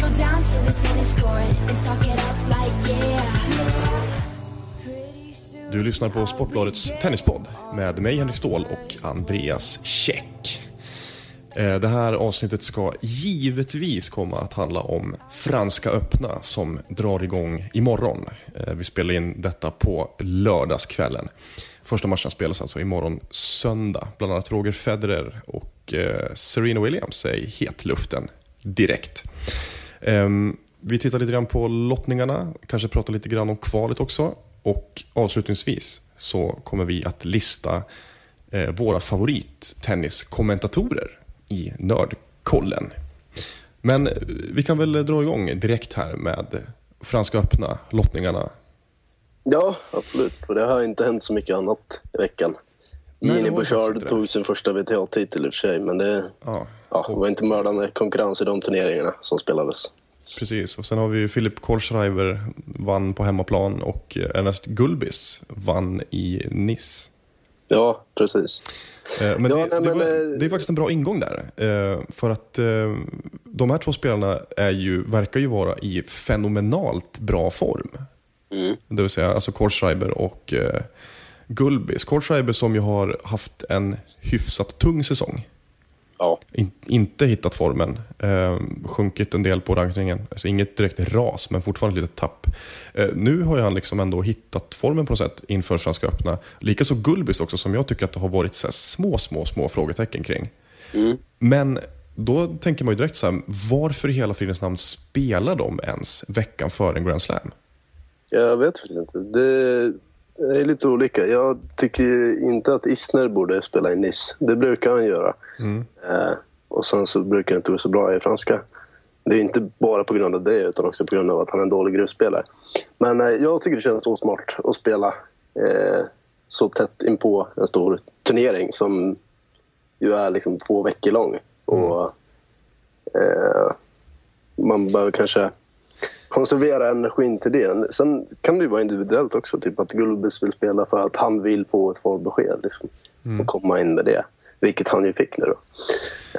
go down to the tennis court and talk it up like yeah. Du lyssnar på Sportbladets tennispodd med mig Henrik Ståhl och Andreas Käck. Eh, det här avsnittet ska givetvis komma att handla om Franska öppna som drar igång imorgon. Eh, vi spelar in detta på lördagskvällen. Första matchen spelas alltså imorgon söndag. Bland annat Roger Federer och eh, Serena Williams är i hetluften direkt. Ehm, Vi tittar lite grann på lottningarna, kanske pratar lite grann om kvalet också. Och avslutningsvis så kommer vi att lista eh, våra favorittenniskommentatorer i Nördkollen. Men eh, vi kan väl dra igång direkt här med Franska öppna, lottningarna. Ja, absolut. För det har inte hänt så mycket annat i veckan. Gini Bouchard tog sin första WTA-titel i och för sig, men det, Ja, ja, det var inte mördande konkurrens i de turneringarna som spelades. precis. Och sen har vi ju Philip Kohlschreiber vann på hemmaplan och Ernest Gulbis vann i Nice. Ja, precis. Eh, Men, Ja, det, nej, det, men, var, eh, det är faktiskt en bra ingång där. Eh, För att de här två spelarna är ju, verkar ju vara i fenomenalt bra form. Mm. Det vill säga alltså Kohlschreiber och Gulbis. Kohlschreiber som ju har haft en hyfsat tung säsong. In, inte hittat formen. Eh, sjunkit en del på rankningen. Alltså inget direkt ras, men fortfarande ett litet tapp. Eh, nu har han liksom ändå hittat formen på något sätt inför Franska öppna. Likaså Gulbis också, som jag tycker att det har varit så små, små, små frågetecken kring. Men då tänker man ju direkt så här, varför i hela fridens namn spelar de ens veckan före en Grand Slam? jag vet faktiskt inte. Det är lite olika. Jag tycker inte att Isner borde spela i Nice. Det brukar han göra. Eh, och sen så brukar det inte gå så bra i franska. Det är inte bara på grund av det utan också på grund av att han är en dålig grusspelare. Men eh, jag tycker det känns så smart att spela eh, så tätt in på en stor turnering som ju är liksom två veckor lång. Och eh, man behöver kanske konservera energin till det. Sen kan det ju vara individuellt också. Typ att Gulbis vill spela för att han vill få ett formbesked. Liksom, Och komma in med det. Vilket han ju fick nu då.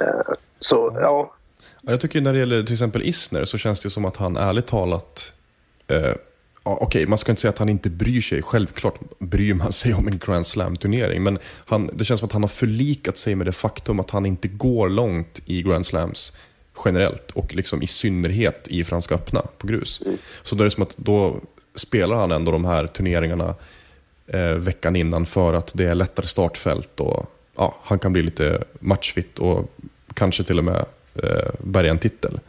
Eh, så ja, Ja, Jag tycker när det gäller till exempel Isner så känns det som att han ärligt talat eh, Okej, man ska inte säga att han inte bryr sig. Självklart bryr man sig om en Grand Slam-turnering. Men han, det känns som att han har förlikat sig med det faktum att han inte går långt i Grand Slams generellt. Och liksom i synnerhet i Franska öppna på grus. Så då är det som att då spelar han ändå de här turneringarna eh, veckan innan för att det är lättare startfält. Och, ja, han kan bli lite matchfit och kanske till och med eh, bärga en titel.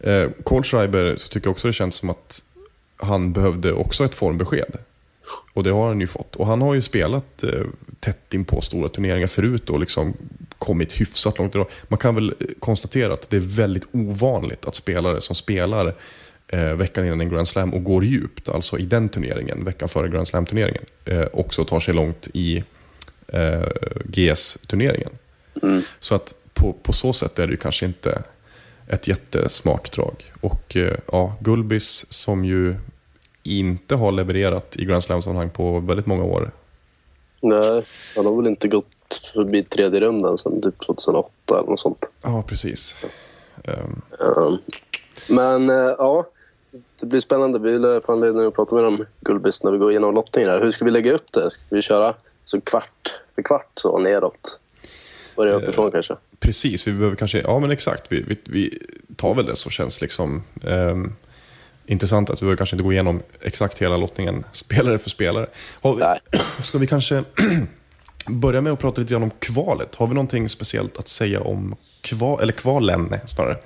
Eh, Kohlschreiber så tycker jag också det känns som att han behövde också ett formbesked. Och det har han ju fått. Och han har ju spelat eh, tätt in på stora turneringar förut och liksom kommit hyfsat långt. idag. Man kan väl eh, konstatera att det är väldigt ovanligt att spelare som spelar eh, veckan innan en Grand Slam och går djupt, alltså i den turneringen, veckan före Grand Slam-turneringen, eh, också tar sig långt i eh, GS-turneringen. Så att på, på så sätt är det ju kanske inte ett jättesmart drag. Och eh, ja, Gulbis som ju inte har levererat i Grand Slam-sammanhang på väldigt många år. nej, han har väl inte gått förbi tredje rundan sedan typ 2008 eller något sånt. Ja, precis. Ehm, Um, men eh, ja, det blir spännande. Vi lär få anledning att prata med dem, Gullbis, när vi går igenom lottningen. här. Hur ska vi lägga upp det? Ska vi köra så kvart för kvart så neråt? Börja uppifrån kanske? Precis, vi behöver kanske, ja men exakt, vi, vi, vi tar väl det som känns liksom ehm, intressant. Att vi behöver kanske inte gå igenom exakt hela lottningen, spelare för spelare. Vi, Nej. ska vi kanske börja med att prata lite grann om kvalet? Har vi någonting speciellt att säga om kval, eller kvalen snarare?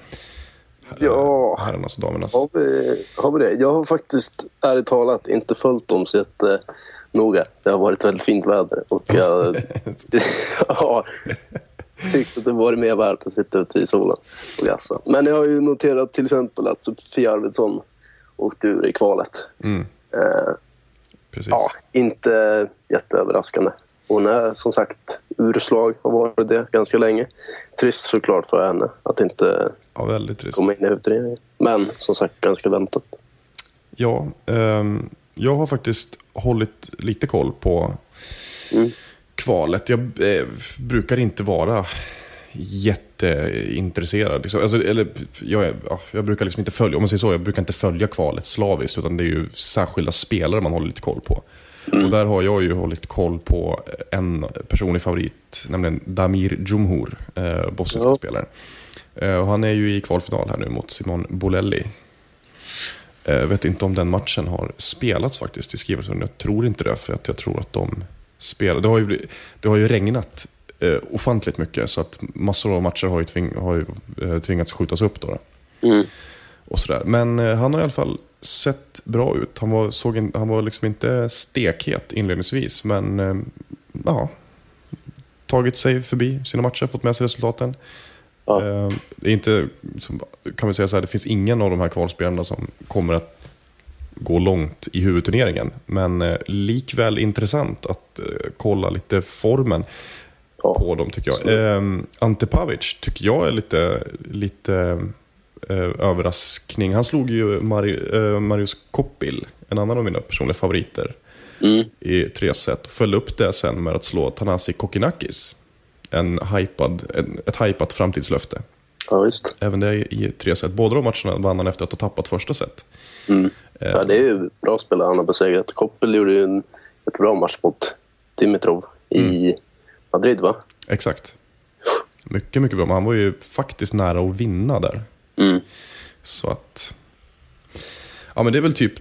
Ja, Herrarnas och damernas. har vi, har vi det? Jag har faktiskt ärligt talat inte följt dem så jättenoga. Det har varit väldigt fint väder och jag... ja, tyckt att det varit mer värt att sitta ute i solen och gassa. Men jag har ju noterat till exempel att Sofia Arvidsson åkte ur i kvalet. Mm, Eh, precis. ja, inte jätteöverraskande. Hon är som sagt urslag, har varit det ganska länge. Trist såklart för henne att inte Ja, väldigt trist. komma in i utredningen. Men som sagt ganska väntat. Ja, ehm, jag har faktiskt hållit lite koll på Mm. kvalet. Jag eh, brukar inte vara jätteintresserad. Liksom. Alltså, eller, jag, jag brukar liksom inte följa, om man säger så, jag brukar inte följa kvalet slaviskt, utan det är ju särskilda spelare man håller lite koll på. Och där har jag ju hållit koll på en personlig favorit, nämligen Damir Djumhur, eh, bosniska Ja. spelaren. Eh, han är ju i kvalfinal här nu mot Simon Bolelli. Jag vet inte om den matchen har spelats faktiskt i Skrivarsund. Jag tror inte det, för att jag tror att de spelar. Det har ju, det har ju regnat eh, ofantligt mycket, så att massor av matcher har ju, tving, har ju eh, tvingats skjutas upp. Då, då. Mm. Och sådär. Men eh, han har i alla fall sett bra ut. Han var, såg en, han var liksom inte stekhet inledningsvis, men eh, ja, tagit sig förbi sina matcher, fått med sig resultaten. Ja. Eh, Det är inte, kan vi säga så här, det finns ingen av de här kvalspelarna som kommer att gå långt i huvudturneringen. Men eh, likväl intressant att eh, kolla lite formen Ja. på dem tycker jag. Eh, Ante Pavic tycker jag är lite, lite eh, överraskning. Han slog ju Mari, eh, Marius Koppil, en annan av mina personliga favoriter, Mm. i tre set. Och följde upp det sen med att slå Tanasi Kokinakis. En hypad, en, ett hypat framtidslöfte. ja, visst. Även det i tre set. Båda de matcherna vann han efter att ha tappat första set. Mm. Ja, det är ju bra spelare han har besegrat. Koppel gjorde ju en jättebra match mot Dimitrov i Madrid, va? Exakt. Mycket, mycket bra. Men han var ju faktiskt nära att vinna där. Mm. Så att... Ja, men det är väl typ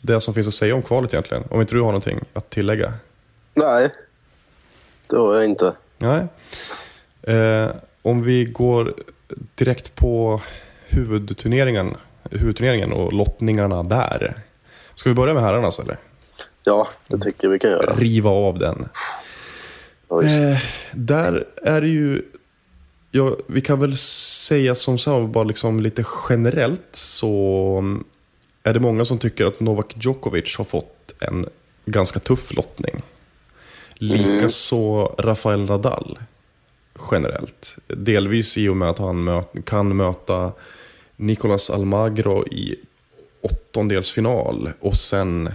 det som finns att säga om kvalet egentligen. Om inte du har någonting att tillägga? Nej, det har jag inte. Nej. Eh, om vi går direkt på huvudturneringen, huvudturneringen och lottningarna där. Ska vi börja med herrarna alltså, eller? Ja, det tycker jag vi kan göra. Riva av den. Ja. Eh, där är det ju... Ja, vi kan väl säga som så här, bara liksom lite generellt så mm, är det många som tycker att Novak Djokovic har fått en ganska tuff lottning. Likaså Rafael Nadal generellt. Delvis i och med att han möt, kan möta Nicolas Almagro i åttondelsfinal och sen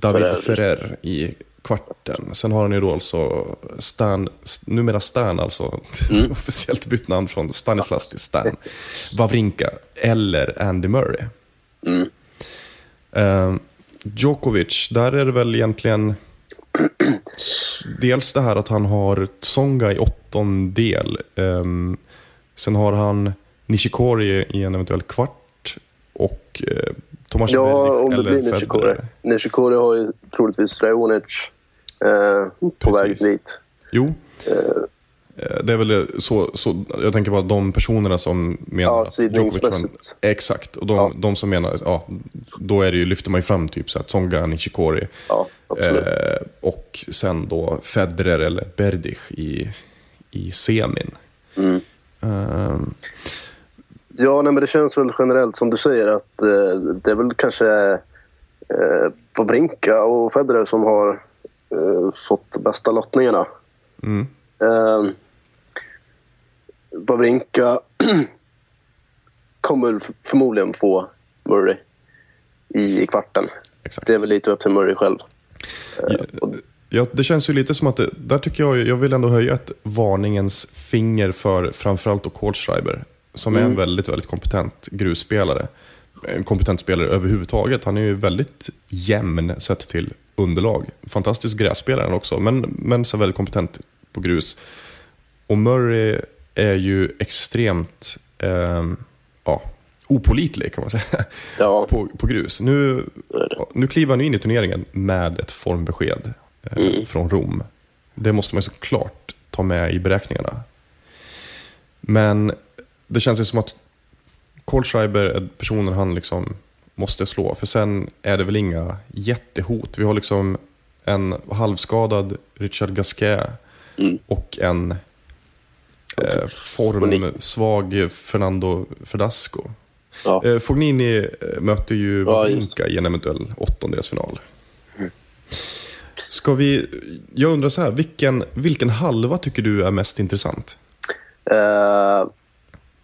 David Ferrer. I kvarten. Sen har han ju då alltså Stan, numera Stan alltså, officiellt bytt namn från Stanislas till Stan, Wawrinka eller Andy Murray. Mm. Eh, Djokovic, där är det väl egentligen dels det här att han har Tsonga i åttondel. Um, sen har han Nishikori i en eventuell kvart och uh, Tomas Ja, Berdych om det eller blir Nishikori. Federer. Nishikori har ju troligtvis Raonic eh, på väg dit. Jo. Eh, Det är väl så, så, jag tänker bara de personerna som menar Ja, att Djokovic sidningsmässigt. Exakt, och de, Ja. de som menar, ja, då är det ju, lyfter man ju fram typ så här, Tsonga, Nishikori. Ja. Eh, och sen då Federer eller Berdych i, i semin. Mm. Eh, Ja, nej, men det känns väl generellt som du säger att eh, det är väl kanske eh, Wawrinka och Federer som har eh, fått bästa lottningarna. mm, Eh, Wawrinka kommer förmodligen få Murray i, i kvarten. exakt. Det är väl lite upp till Murray själv. Ja, det känns ju lite som att det, där tycker jag, jag vill ändå höja ett varningens finger för framförallt då Kohlschreiber. Som är en väldigt, väldigt kompetent grusspelare. En kompetent spelare överhuvudtaget. Han är ju väldigt jämn sett till underlag. Fantastisk grässpelare också, men, men så väldigt kompetent på grus. Och Murray är ju extremt ehm, ja, opolitlig kan man säga. Ja. på, på grus. Nu, nu kliver han in i turneringen med ett formbesked eh, från Rom. Det måste man såklart ta med i beräkningarna. Men det känns ju som att Kohlschreiber är personen han liksom måste slå. För sen är det väl inga jättehot. Vi har liksom en halvskadad Richard Gasquet Mm. och en Eh, formsvag Fernando Verdasco. Ja. Eh, Fognini eh, möter ju Ja, Wawrinka i en eventuell åttondelsfinal. Ska vi, jag undrar så här, vilken, vilken halva tycker du är mest intressant? Eh,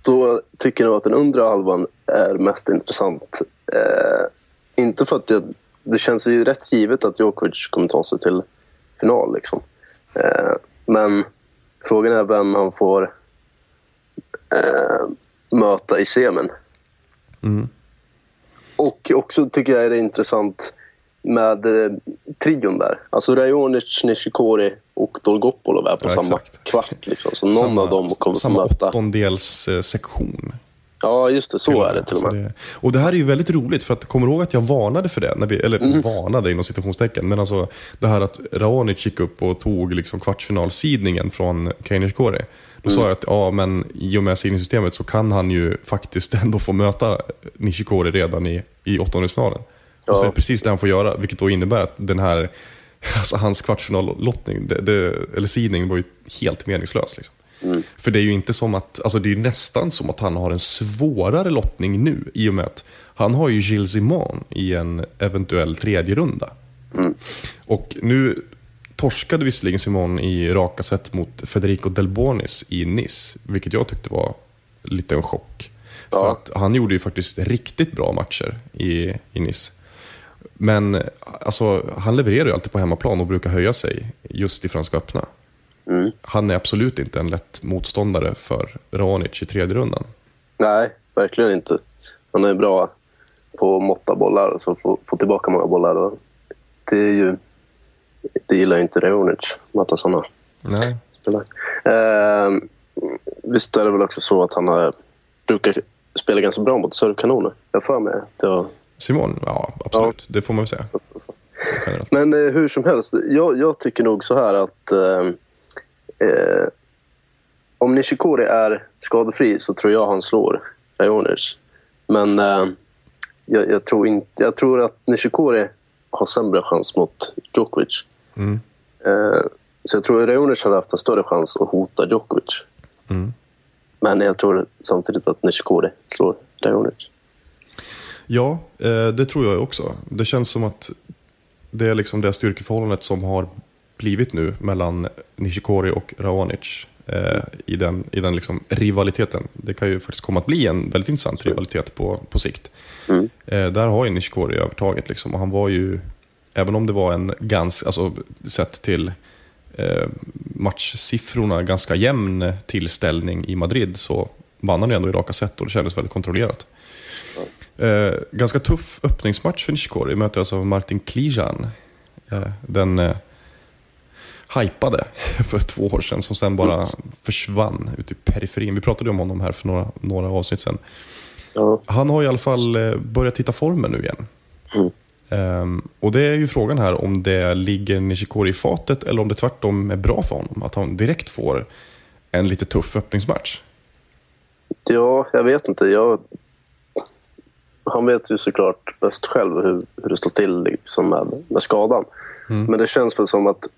då tycker jag att den undre halvan är mest intressant. Eh, inte för att det, det känns ju rätt givet att Djokovic kommer ta sig till final. Liksom. Eh, men frågan är vem han får eh, möta i semin. Och också tycker jag är det intressant med eh, trion där. Alltså Rajonic, Nishikori och Dolgopolov är på Ja, samma exakt. kvart. Liksom. Så någon av dem kommer samma möta. åttondelssektion. Ja, just det. Så är det till och med. det- och det här är ju väldigt roligt, för att kommer ihåg att jag varnade för det? När vi, eller Mm. varnade inom citationstecken, men alltså det här att Raonic gick upp och tog liksom kvartsfinalsidningen från Keinerskori. Då Mm. sa jag att ja, men i och med sidningssystemet så kan han ju faktiskt ändå få möta Nishikori redan i, i åttondelsfinalen. Och så är det precis det han får göra, vilket då innebär att den här, alltså hans kvartsfinallottning, eller sidning var ju helt meningslös. Liksom. För det är ju inte som att, alltså det är nästan som att han har en svårare lottning nu i och med att han har ju Gilles Simon i en eventuell tredje runda. Och nu torskade visserligen Simon i raka set mot Federico Delbonis i Nice, vilket jag tyckte var lite en chock. För Ja. att han gjorde ju faktiskt riktigt bra matcher i, i Nice. Men alltså, han levererar ju alltid på hemmaplan och brukar höja sig just i Franska öppna. Han är absolut inte en lätt motståndare för Raonic i tredje rundan. Nej, verkligen inte. Han är bra på att måtta bollar, så få, få tillbaka många bollar. Det är ju... Det gillar inte Rajonic, möta sådana Nej. Eh, visst är det väl också så att han har, brukar spela ganska bra mot servkanoner. Jag för mig jag Simon, ja absolut. Det får man väl säga. Men eh, hur som helst, jag, jag tycker nog så här att eh, eh, om Nishikori är skadefri så tror jag han slår Rajonic. Men eh, jag, jag, tror inte, jag tror att Nishikori har sämre chans mot Djokovic. Mm. Eh, så jag tror att Rajonic hade haft en större chans att hota Djokovic. Mm. Men jag tror samtidigt att Nishikori slår Rajonic. Ja, eh, det tror jag också. Det känns som att det är liksom det styrkeförhållandet som har blivit nu mellan Nishikori och Raonic eh, i den, i den liksom rivaliteten. Det kan ju faktiskt komma att bli en väldigt intressant rivalitet på, på sikt. Eh, där har ju Nishikori övertaget liksom, och han var ju, även om det var en ganska, alltså sett till eh, matchsiffrorna, ganska jämn tillställning i Madrid så vann han ju ändå i raka set och det kändes väldigt kontrollerat. Eh, ganska tuff öppningsmatch för Nishikori. Möter alltså Martin Klijan. Eh, den eh, hypade för två år sedan som sen bara försvann ut i periferin. Vi pratade om honom här för några, några avsnitt sedan. Ja. Han har i alla fall eh, börjat hitta formen nu igen. Mm. Ehm, och det är ju frågan här om det ligger Nishikori i fatet eller om det tvärtom är bra för honom. Att han direkt får en lite tuff öppningsmatch. Ja, jag vet inte. Jag... Han vet ju såklart bäst själv hur, hur det står till liksom med, med skadan. Men det känns väl som att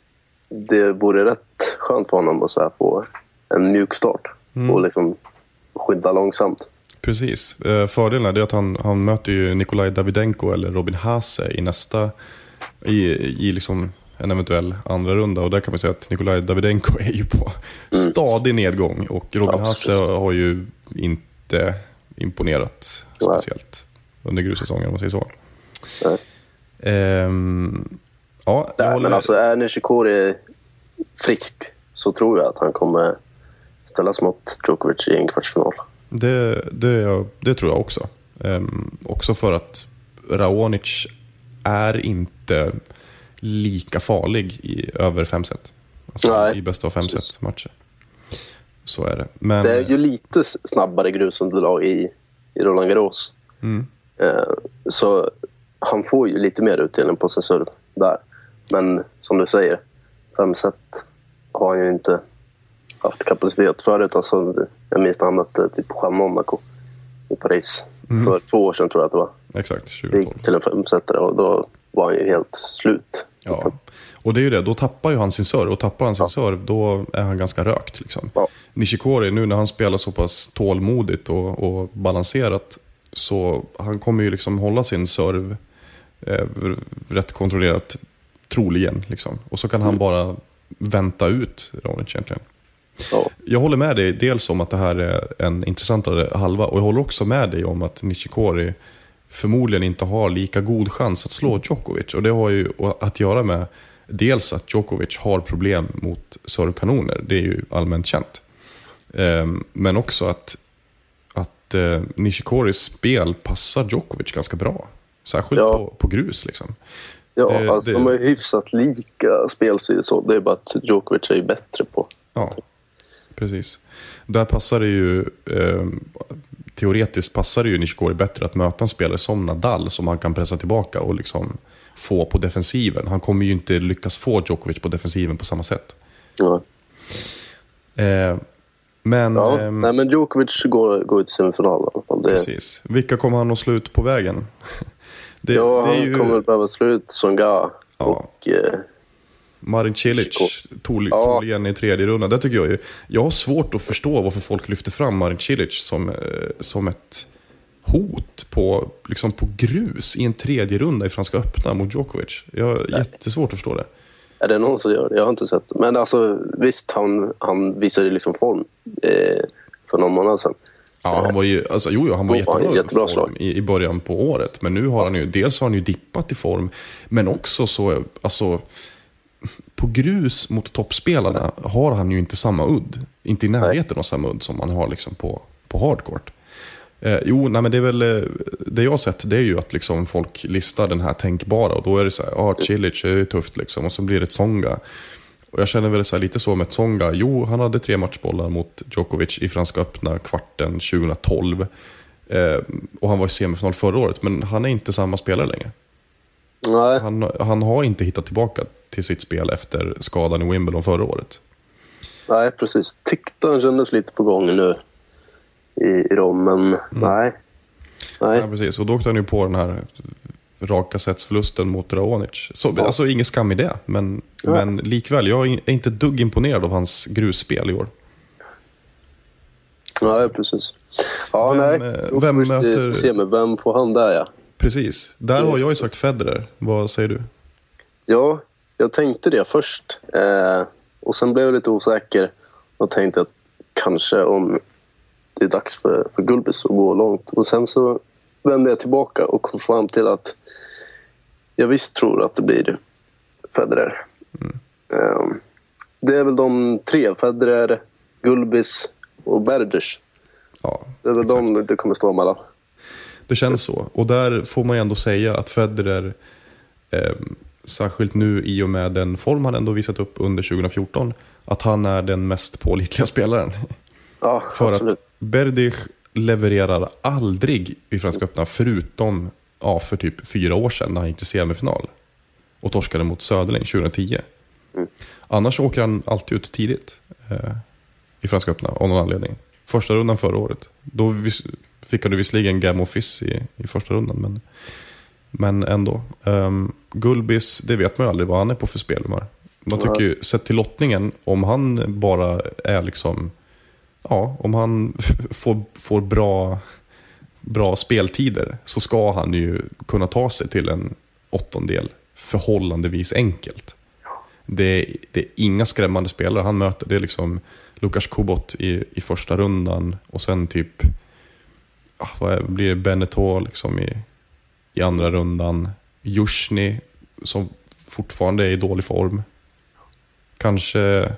det vore rätt skönt för honom att så få en mjuk start och liksom skydda långsamt. Precis. Eh, Fördelen är att han, han möter ju Nikolaj Davidenko eller Robin Haase i nästa, i, i liksom en eventuell andra runda. Och där kan man säga att Nikolaj Davidenko är ju på stadig nedgång. Och Robin Absolut. har ju inte imponerat Nej. speciellt under grussäsongen om man säger så. Ehm, ja, jag Nej, men alltså är Nishikori frisk så tror jag att han kommer ställas mot Djokovic i en kvartsfinal. Det, det, det tror jag också. Ehm, också för att Raonic är inte lika farlig i över fem set. Alltså Nej, i bästa av fem precis. set matcher. Så är det. Men Det är ju lite snabbare grusunderlag i, i Roland Garros. Mm. Eh, så han får ju lite mer utdelning på sin serve där. Men som du säger, fem set har han ju inte haft kapacitet förut. Alltså, jag minns när han mötte typ Juan Monaco i Paris. Mm. För två år sedan tror jag att det var. exakt, Det 2012. gick till en femsetare och då var han ju helt slut. Ja. Och det är ju det, då tappar ju han sin serve. Och tappar han sin serve, då är han ganska rökt. Liksom. Ja. Nishikori, nu när han spelar så pass tålmodigt och, och balanserat, så han kommer ju liksom hålla sin serve eh, rätt kontrollerat, troligen. Liksom. Och så kan han bara vänta ut Raonic egentligen. Ja. Jag håller med dig dels om att det här är en intressantare halva och jag håller också med dig om att Nishikori förmodligen inte har lika god chans att slå Djokovic. Och det har ju att göra med dels att Djokovic har problem mot servkanoner, det är ju allmänt känt. Ehm, Men också att, att eh, Nishikoris spel passar Djokovic ganska bra. Särskilt Ja. på, på grus liksom. Ja, Det- alltså, det- de är hyfsat lika spelsidor så. Det är bara att Djokovic är bättre på. Ja, precis. Där passar det ju, eh, teoretiskt passar det ju Nishikori bättre att möta en spelare som Nadal som han kan pressa tillbaka och liksom få på defensiven. Han kommer ju inte lyckas få Djokovic på defensiven på samma sätt. Ja. Eh, men, Ja, ehm, nej, men Djokovic går, går till semifinal i fall. Det, precis. Vilka kommer han att slå ut på vägen? Det, ja, det är han ju kommer behöva slå ut Songa Ja. och... Eh, Marin Cilic, trol, Ja. troligen i tredje rundan. Det tycker jag ju. Jag har svårt att förstå varför folk lyfter fram Marin Cilic som, eh, som ett hot på, liksom på grus i en tredje runda i Franska öppna mot Djokovic. Jag har jättesvårt att förstå det. är det någon som gör det? Jag har inte sett det. Men alltså, visst, han, han visade liksom form eh, för någon månad sedan. Ja, han var ju, alltså, jo, han var jättebra, jättebra form i, i början på året. Men nu har han ju, dels har han ju dippat i form, men också så, alltså, på grus mot toppspelarna har han ju inte samma udd. Inte i närheten av samma udd som han har liksom på, på hardcourt. Eh, jo, nej, men det är väl, eh, det jag har sett det är ju att liksom folk listar den här tänkbara och då är det så här, ja, ah, Cilic är ju tufft liksom och så blir det Tsonga. Och jag känner väl så här, lite så med Tsonga. Jo, han hade tre matchbollar mot Djokovic i Franska öppna kvarten 2012. Eh, och han var i semifinal förra året, men han är inte samma spelare längre. Nej, Han, han har inte hittat tillbaka till sitt spel efter skadan i Wimbledon förra året. nej, precis. Tyckte han kändes lite på gång nu i, i Rom, men Mm. nej. Nej, Ja, precis. Och då åkte han ju på den här raka setsförlusten mot Raonic. Så, Alltså ingen skam i det, men, Ja. men likväl. Jag är inte dugg imponerad av hans grusspel i år. nej precis. Ja, Vem, nej. eh, vem möter- Se med vem får han där, ja. Precis. Där har jag ju sagt Federer. Vad säger du? Ja, jag tänkte det först. Eh, och sen blev jag lite osäker och tänkte att kanske om det är dags för, för Gulbis att gå långt. Och sen så vände jag tillbaka och kom fram till att jag visst tror att det blir Federer. Eh, det är väl de tre, Federer, Gulbis och Berdych. Ja, Det är väl exakt. de det kommer stå mellan. Det känns så. Och där får man ju ändå säga att Federer, eh, särskilt nu i och med den form han ändå visat upp under 2014, att han är den mest pålitliga spelaren. Ja, För absolut. att Berdych levererar aldrig i Franska öppna, förutom ja, för typ fyra år sedan när han gick till semifinal. Och torskade mot Söderling 2010. Annars åker han alltid ut tidigt eh, i Franska öppna, av någon anledning. Första rundan förra året. Då fick han visserligen Game of Fizz i, i första rundan, men, men ändå. Um, Gulbis, det vet man ju aldrig vad han är på för spelhumör. Man tycker ju, sett till lottningen, om han bara är liksom ja, om han får, får bra, bra speltider så ska han ju kunna ta sig till en åttondel förhållandevis enkelt. Det är, det är inga skrämmande spelare han möter. Det är liksom Lukas Kubot i, i första rundan och sen typ, ah, vad är, blir det, Beneteau liksom i, i andra rundan. Jusjny som fortfarande är i dålig form. Kanske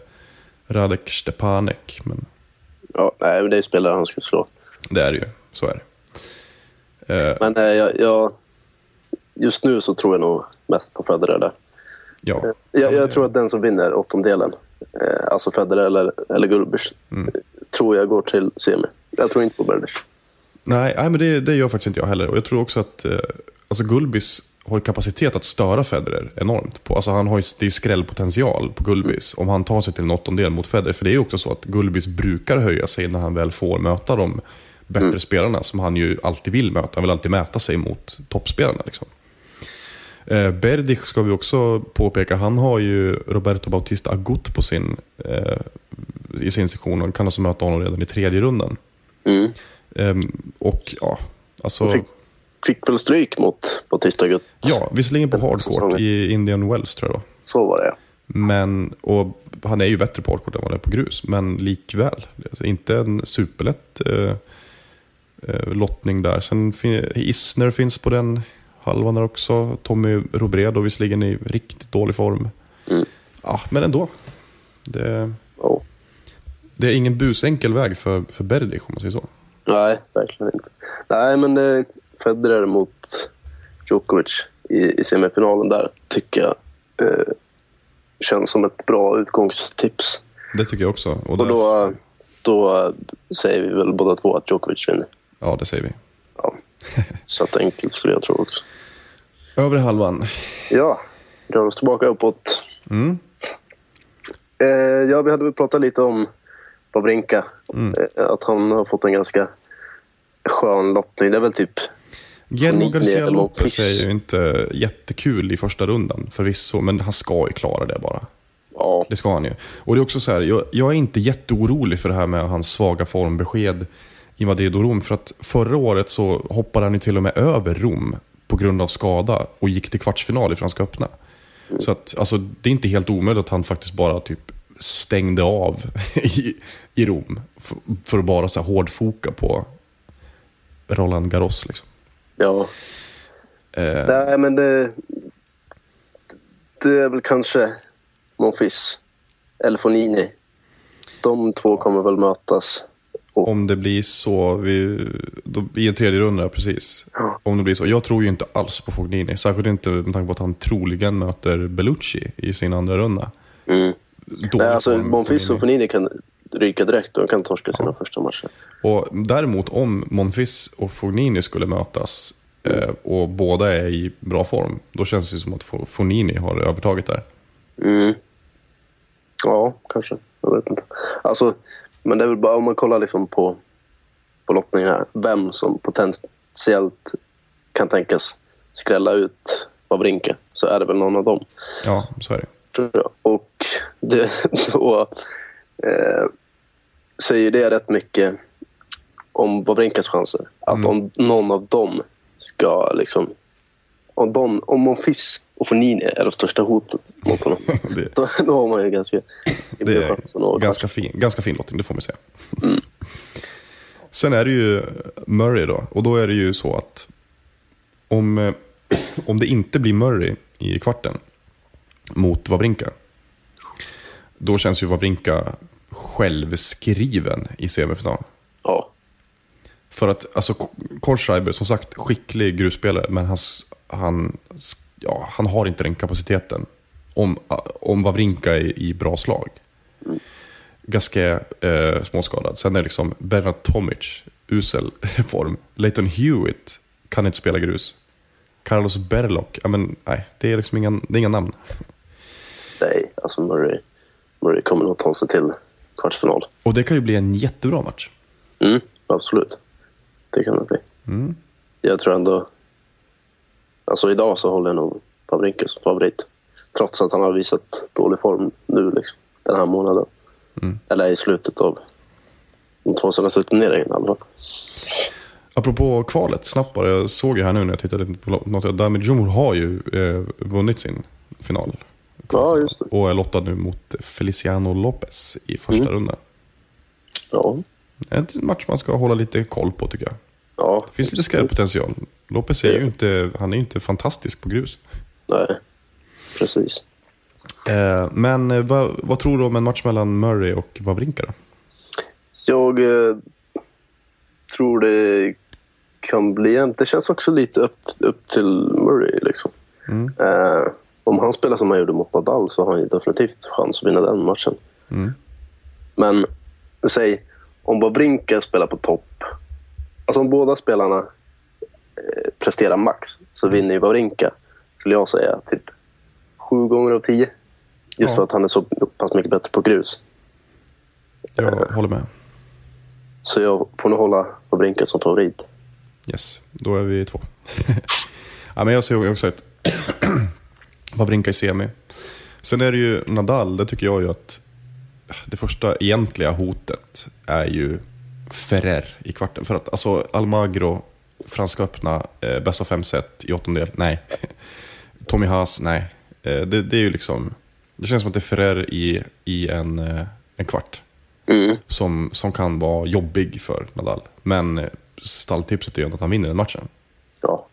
Radek Stepanek, men Ja, nej, men det är spelare han ska slå. det är det ju. Så är det. Eh, Men eh, jag, jag, just nu så tror jag nog mest på Federer där. ja. Jag, men jag det- tror att den som vinner åttondelen, eh, alltså Federer eller, eller Gulbis, Mm. eh, tror jag går till semi. Jag tror inte på Berdych. Nej, nej men det, det gör faktiskt inte jag heller. Och jag tror också att eh, alltså Gulbis har kapacitet att störa Federer enormt. På, alltså han har ju, det är skrällpotential på Gulbis om han tar sig till en åttondel mot Federer. För det är ju också så att Gulbis brukar höja sig när han väl får möta de bättre spelarna som han ju alltid vill möta. Han vill alltid mäta sig mot toppspelarna. Liksom. Eh, Berdych ska vi också påpeka, han har ju Roberto Bautista Agut på sin, eh, i sin sektion och kan alltså möta honom redan i tredje rundan. Mm. Ehm, och ja, alltså... Fick, fick väl stryk mot Bautista Gut. Ja, visserligen på hardcourt i Indian Wells tror jag då. Så var det ja. Men, och han är ju bättre på hardcourt än vad han är på grus, men likväl. Inte en superlätt eh, eh, lottning där. Sen Isner finns på den halvan där också. Tommy Robredo visserligen i riktigt dålig form. Mm. Ja, men ändå. Det, Ja. det är ingen busenkel väg för, för Berdych om man säger så. Nej, verkligen inte. Nej, men eh, Federer mot Djokovic i, i semifinalen där tycker jag eh, känns som ett bra utgångstips. Det tycker jag också. Och Och då, då säger vi väl båda två att Djokovic vinner. Ja, det säger vi. Ja. Så att enkelt skulle jag tro också. Övre halvan. Ja, rör oss tillbaka uppåt. Mm. Eh, ja, vi hade väl pratat lite om Wawrinka. Mm. Eh, att han har fått en ganska skön lottning. Det är väl typ... Guillermo Garcia Lopez är ju inte jättekul i första rundan förvisso, men han ska ju klara det bara. Ja, Det ska han ju. Och det är också så här, jag, jag är inte jätteorolig för det här med hans svaga formbesked i Madrid och Rom. För att förra året så hoppade han ju till och med över Rom på grund av skada och gick till kvartsfinal i Franska öppna. Så att, alltså, det är inte helt omöjligt att han faktiskt bara typ stängde av i, i Rom. För, för att bara så här hårdfoka på Roland Garros. Liksom. ja. Eh, Nej, men det, det är väl kanske Monfils eller Fonini. De två kommer väl mötas. Om det blir så, vi, då, i en tredje runda precis. Ja. Om det blir så. Jag tror ju inte alls på Fognini. Särskilt inte med tanke på att han troligen möter Bellucci i sin andra runda. Mm. Nej, alltså, form, Monfils och Fognini. Kan ryka direkt och kan torska sina första matcher. Och däremot om Monfils och Fognini skulle mötas eh, och båda är i bra form, då känns det som att Fo- Fognini har övertaget där. Mm. Ja, kanske. Jag vet inte. Alltså, men det är väl bara om man kollar liksom på, på lottningen här. Vem som potentiellt kan tänkas skrälla ut Wawrinka så är det väl någon av dem. Ja, så är det. Och det, då eh, säger det rätt mycket om Wawrinkas chanser. Att om någon av dem ska liksom... Om, de, om Monfils och Fonini är det största hotet mot honom. Det, Då, då har man ju ganska det är ganska fin, ganska fin lottning, det får man säga. Sen är det ju Murray då. Och då är det ju så att om, eh, om det inte blir Murray i kvarten mot Wawrinka. Då känns ju Wawrinka självskriven i semifinal. Ja, För att, alltså, Korsreiber, som sagt, skicklig grusspelare, men han, han, ja, han har inte den kapaciteten. Om, om Wawrinka är i bra slag. Gasquet eh, småskadad. Sen är det liksom Bernard Tomic, usel form. Leighton Hewitt kan inte spela grus. Carlos Berlock, ja men nej, det är liksom inga, det är inga namn. nej. Alltså Murray, Murray kommer nog ta sig till kvartsfinal. Och det kan ju bli en jättebra match. Mm, absolut. Det kan det bli. Mm. Jag tror ändå... Alltså idag så håller jag nog Wawrinka som favorit. Trots att han har visat dålig form nu liksom, den här månaden. Mm. Eller i slutet av de två senaste turneringarna i alla fall. Apropå kvalet, snabbt bara. Jag såg ju här nu när jag tittade på något. att Damir Djumhur har ju eh, vunnit sin final. Ja, just det. Och är lottad nu mot Feliciano Lopez i första Mm. rundan. Ja. Det är en match man ska hålla lite koll på tycker jag. Ja. Det finns lite skrällpotential. Lopez är ju inte, han är inte fantastisk på grus. Nej, precis. Eh, men eh, vad, vad tror du om en match mellan Murray och Wawrinka? Jag eh, tror det kan bli en... Det känns också lite upp, upp till Murray. Liksom. Mm. Eh, om han spelar som han gjorde mot Nadal så har han ju definitivt chans att vinna den matchen. Mm. Men säg, om Wawrinka spelar på topp. Alltså om båda spelarna eh, presterar max så vinner ju Wawrinka, skulle jag säga, typ sju gånger av tio. Just Ja. för att han är så pass mycket bättre på grus. Jag håller med. Så jag får nog hålla Wawrinka som favorit. Yes, då är vi två. ja, men jag ser också ett Wawrinka i semi. Sen är det ju Nadal, det tycker jag ju att det första egentliga hotet är ju Ferrer i kvarten. För att alltså Almagro, Franska öppna, eh, bäst av fem set i åttondel, nej. Tommy Haas, nej. Eh, det, det är ju liksom, det känns som att det är Ferrer i, i en, eh, en kvart. Mm. Som, som kan vara jobbig för Nadal. Men eh, stalltipset är ju att han vinner den matchen. Ja,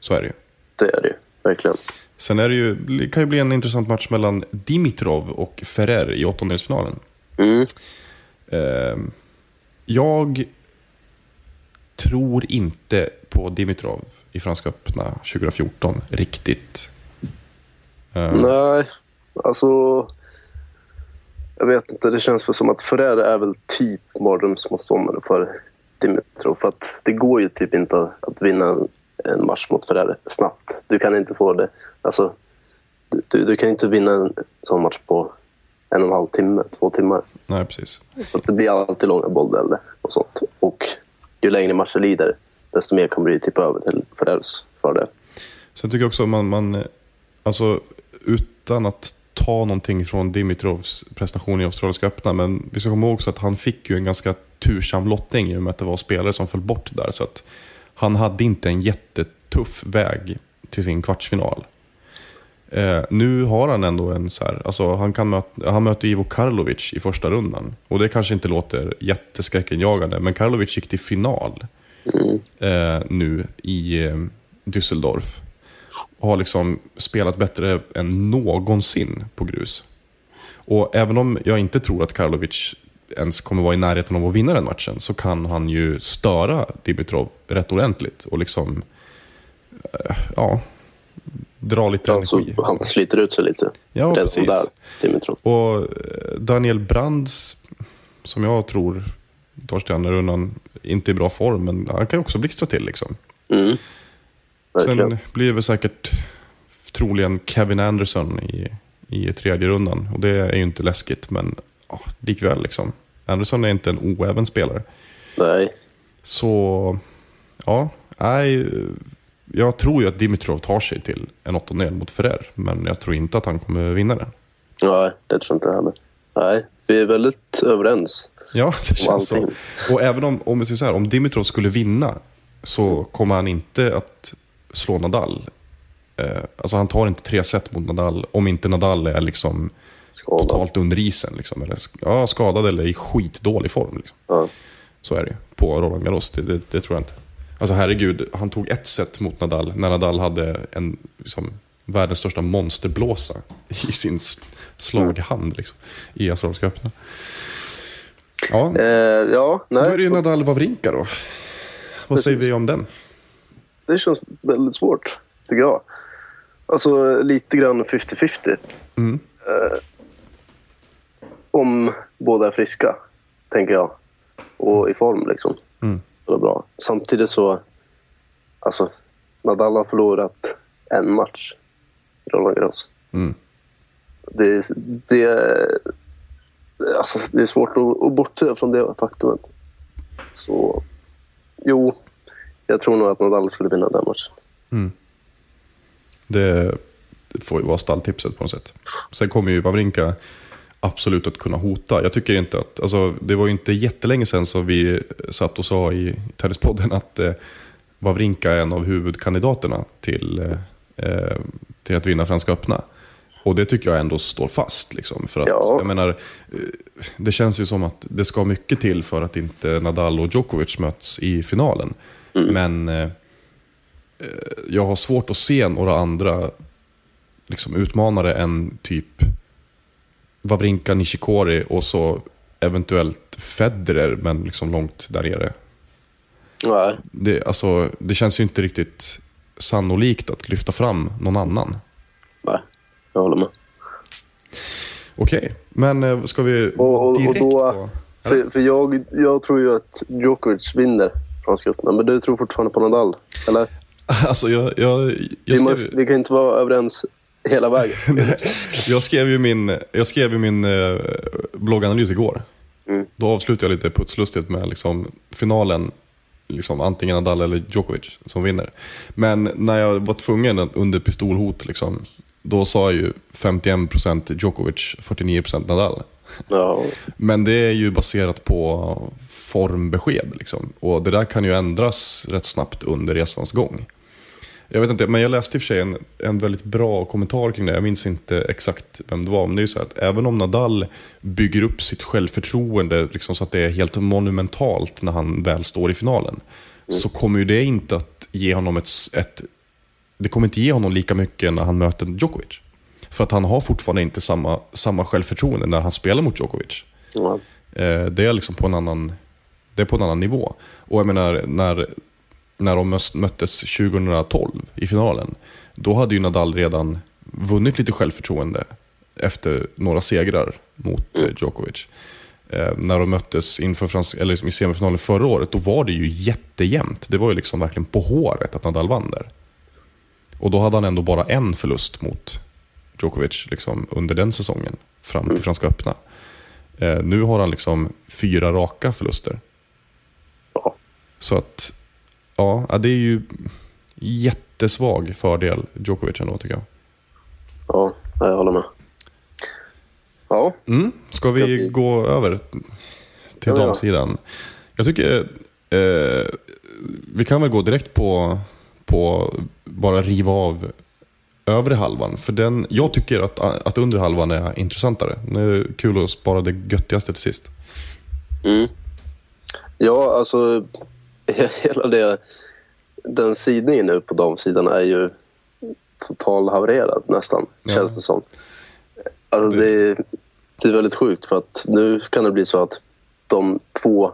Så är det ju. det är det ju. Verkligen. Sen är det ju, det kan ju bli en intressant match mellan Dimitrov och Ferrer i åttondelsfinalen. Mm. Jag tror inte på Dimitrov i Franska öppna 2014 riktigt. Eh, Nej, alltså... Jag vet inte, det känns väl som att Ferrer är väl typ mardrömsmotståndare för Dimitrov. För att det går ju typ inte att vinna en match mot Ferrer snabbt. Du kan inte få det. Alltså, du, du, du kan inte vinna en sån match på en och en halv timme, två timmar. nej, precis. Att det blir alltid långa bolldueller och sånt. Och ju längre matchen lider, desto mer kommer det tippa över till Ferrers fördel. Sen tycker jag också man, man, alltså utan att ta någonting från Dimitrovs prestation i Australiska öppna, men vi ska komma ihåg också att han fick ju en ganska tursam lottning i och med att det var spelare som föll bort där. Så att han hade inte en jättetuff väg till sin kvartsfinal. Eh, nu har han ändå en så här, alltså han, kan möta, han möter Ivo Karlovic i första rundan. Och det kanske inte låter jätteskräckenjagande, men Karlovic gick till final eh, nu i eh, Düsseldorf. Och har liksom spelat bättre än någonsin på grus. Och även om jag inte tror att Karlovic ens kommer vara i närheten av att vinna den matchen, så kan han ju störa Dimitrov rätt ordentligt. Och liksom, eh, ja, dra lite Alltså, energi. han sliter ut sig lite. Ja, Redan precis. där, Dimitrov. Och eh, Daniel Brands, som jag tror tar sig till andra rundan, inte i bra form, men han kan ju också blixtra till. Liksom. Mm. Sen blir det säkert troligen Kevin Anderson i, i tredje rundan. Och det är ju inte läskigt, men ja, likväl. Liksom. Anderson är inte en oäven spelare. Nej. Så, ja, nej, jag tror ju att Dimitrov tar sig till en åttondel mot Ferrer, men jag tror inte att han kommer vinna den. Nej, det tror jag inte heller. Nej, vi är väldigt överens. Ja, det känns så. Och även om, om, så här, om Dimitrov skulle vinna så kommer han inte att slå Nadal. Eh, alltså han tar inte tre set mot Nadal om inte Nadal är liksom Skadad. totalt under isen. Liksom, eller, ja, skadad eller i skitdålig form. Liksom. Ja. Så är det ju. På Roland Garros, det, det, det tror jag inte. Alltså herregud, han tog ett set mot Nadal när Nadal hade en liksom, världens största monsterblåsa i sin slaghand liksom, i Australiska öppna. Ja, Eh, ja, då är det ju nej. Nadal Wawrinka då. Vad säger vi om den? Det känns väldigt svårt, tycker jag. Alltså lite grann 50-50. Mm. Eh, om båda är friska, tänker jag. Och i form, liksom. Mm. Det bra. Samtidigt så... Alltså, Nadal har förlorat en match Roland Garros. Mm. Det, det, alltså, det är svårt att, att bortse från det faktumet. Så, jo, jag tror nog att Nadal skulle vinna den matchen. Det, det får ju vara stalltipset på något sätt. Sen kommer ju Wawrinka absolut att kunna hota. Jag tycker inte att, alltså, det var ju inte jättelänge sedan som vi satt och sa i Tennispodden att eh, Wawrinka är en av huvudkandidaterna till, eh, eh, till att vinna Franska öppna. Och det tycker jag ändå står fast. Liksom, för att, Ja. jag menar, eh, det känns ju som att det ska mycket till för att inte Nadal och Djokovic möts i finalen. Men eh, eh, jag har svårt att se några andra liksom, utmanare än typ Wawrinka, Nishikori och så eventuellt Federer, men liksom långt där nere. Nej, Det, alltså, det känns ju inte riktigt sannolikt att lyfta fram någon annan. nej, jag håller med. Okej, men eh, ska vi Och, och, och direkt då, på... för, för jag, jag tror ju att Djokovic vinner Franska öppna, men du tror fortfarande på Nadal? Eller? Alltså, jag, jag, Vi, jag, måste, skrev, vi kan inte vara överens hela vägen. jag skrev ju min, jag skrev ju min eh, blogganalys igår. Mm. Då avslutade jag lite putslustigt med liksom, finalen, liksom, antingen Nadal eller Djokovic som vinner. Men när jag var tvungen att, under pistolhot, liksom, då sa jag ju 51% Djokovic, 49% Nadal. Ja, Men det är ju baserat på formbesked. Liksom. Och det där kan ju ändras rätt snabbt under resans gång. Jag vet inte, men jag läste i och för sig en, en väldigt bra kommentar kring det. Jag minns inte exakt vem det var. Men det är ju så att även om Nadal bygger upp sitt självförtroende liksom, så att det är helt monumentalt när han väl står i finalen. Så kommer ju det inte att ge honom ett, ett... Det kommer inte ge honom lika mycket när han möter Djokovic. För att han har fortfarande inte samma, samma självförtroende när han spelar mot Djokovic. Eh, det är liksom på en annan, det är på en annan nivå. Och jag menar, när, när de möttes 2012 i finalen, då hade ju Nadal redan vunnit lite självförtroende efter några segrar mot eh, Djokovic. Eh, när de möttes inför frans- eller liksom i semifinalen förra året, då var det ju jättejämnt. Det var ju liksom verkligen på håret att Nadal vann där. Och då hade han ändå bara en förlust mot Djokovic liksom, under den säsongen, fram till Franska öppna. Eh, nu har han liksom fyra raka förluster. Så att, ja, det är ju jättesvag fördel Djokovic ändå tycker jag. ja, jag håller med. Ja, Mm. Ska vi gå över till ja. damsidan? Jag tycker eh, vi kan väl gå direkt på, på bara riva av övre halvan. För den, jag tycker att, att undre halvan är intressantare. Det är kul att spara det göttigaste till sist. Mm. Ja, alltså hela det, den sidningen nu på damsidan är ju totalhavererad nästan, Ja. känns det som. Alltså, det, är, det är väldigt sjukt för att nu kan det bli så att de två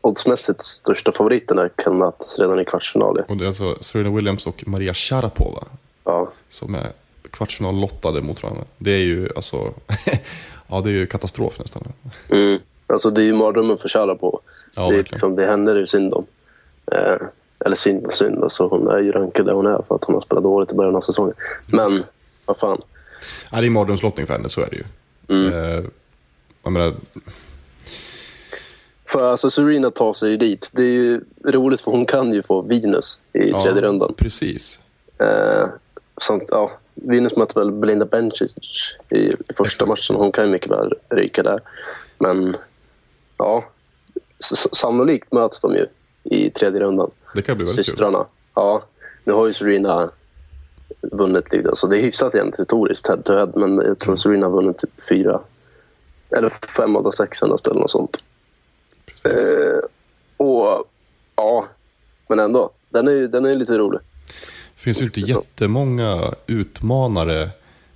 oddsmässigt största favoriterna kan mötas redan i kvartsfinal. Och det är alltså Serena Williams och Maria Sharapova Ja, som är kvartsfinallottade mot varandra. Det är ju alltså, ja det är ju katastrof nästan. mm. alltså, det är ju mardrömmen för Sharapova. Ja, det, är verkligen. liksom, det henne det är synd om. Eh, eller synd och synd, alltså, hon är ju rankad där hon är för att hon har spelat dåligt i början av säsongen. Men, vad fan. Ja, det är mardrömslottning för henne, så är det ju. Mm. Eh, jag menar, För alltså Serena tar sig ju dit. Det är ju roligt för hon kan ju få Venus i ja, tredje rundan. Precis. Eh, samt, ja, Venus möter väl Belinda Bencic i, i första Exakt. matchen. Hon kan ju mycket väl ryka där. Men ja, sannolikt möts de ju i tredje rundan. Det kan bli väldigt kul. Systrarna. Ja, nu har ju Serena vunnit lite. Alltså det är hyfsat jämnt historiskt head to head. Men jag Mm. tror Serena har vunnit typ fyra eller fem av de sex senaste eller något sånt. Precis. Eh, och ja, men ändå. Den är, ju- den är lite rolig. Det finns ju inte jättemånga utmanare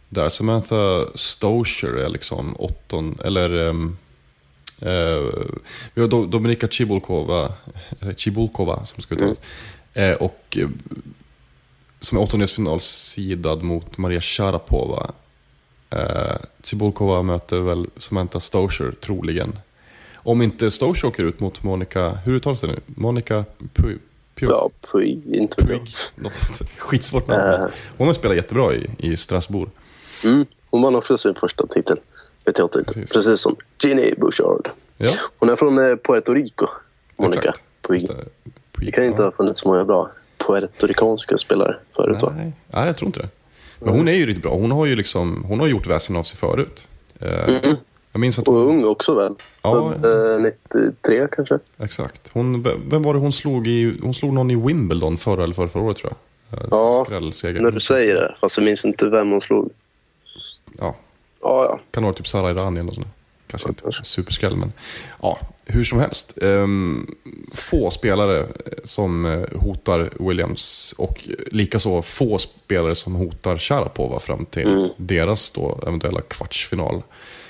där. Samantha Stosur är liksom åtton, eller um, vi har Do- Dominika Cibulkova, eller Cibulkova som ska uttalas. Eh, och eh, som är åttondelsfinalsidad mot Maria Sharapova. Eh, Cibulkova möter väl Samantha Stosur troligen. Om inte Stosur åker ut mot Monica, hur uttalas det nu? Monica Pu- Pio- Ja, Puig, inte. Puig. Något sånt. Skitsvårt namn. Eh. Hon har spelat jättebra i, i Strasbourg. Mm, hon vann också sin första titel. WTA-titel. Precis. Precis. som Ginny Bouchard. Ja, Hon är från eh, Puerto Rico, Monica exakt. Puig. Det. Kan inte ha funnits så många bra puertoricanska spelare förut, va? Nej, nej, jag tror inte det. Men hon är ju riktigt bra. Hon har ju liksom, hon har gjort väsen av sig förut. Eh, Jag minns att Mm. Och hon, ung också väl? Ja, Född, eh, 93 kanske? exakt. Hon, vem var det hon slog i, hon slog någon i Wimbledon förra eller förra, förra året tror jag. Ja. När du säger det, fast jag minns inte vem hon slog. Ja, Ja, ja. Kan vara typ Sara Irani eller sånt. Kanske inte kanske. superskräll, men ja, hur som helst. Ehm, få spelare eh, som eh, hotar Williams och likaså få spelare som hotar Sharapova fram till deras då eventuella kvartsfinal.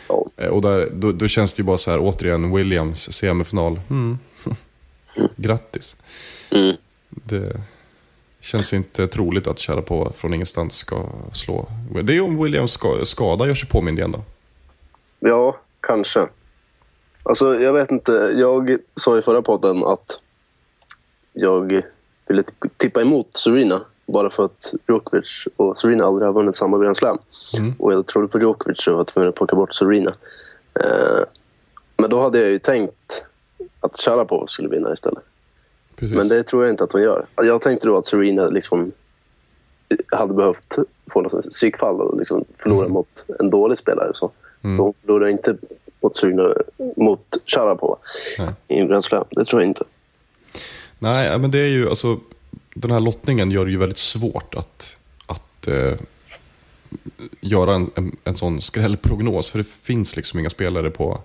ja. Eh, Och där, då, då känns det ju bara så här, återigen, Williams semifinal. Mm. Grattis. Mm. Det känns inte troligt att Sharapova från ingenstans ska slå. Det är om Williams ska, skada gör sig påmind igen då. Ja, kanske. Alltså, jag vet inte. Jag sa i förra podden att jag ville tippa emot Serena bara för att Djokovic och Serena aldrig har vunnit samma Grand Slam. Mm. Och jag trodde på Djokovic och var tvungen att plocka bort Serena. Eh, men då hade jag ju tänkt att Sharapova skulle vinna istället. Precis. Men det tror jag inte att hon gör. Jag tänkte då att Serena liksom hade behövt få något psykfall och liksom förlora Mm. mot en dålig spelare. Så. För Hon förlorar inte mot, sugna, mot Sharapova i en Grand Slam. Det tror jag inte. Nej, men det är ju alltså den här lottningen gör det ju väldigt svårt att, att eh, göra en, en, en sån skrällprognos. För det finns liksom inga spelare på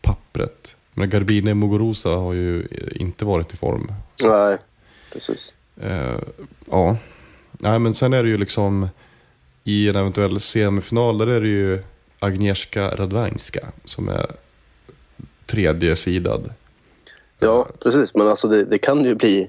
pappret. Men Garbine Muguruza har ju inte varit i form. Nej, precis. eh, ja, nej men sen är det ju liksom i en eventuell semifinal där är det ju Agnieszka Radwanska som är tredje sidad. Ja, precis. Men alltså det, det kan ju bli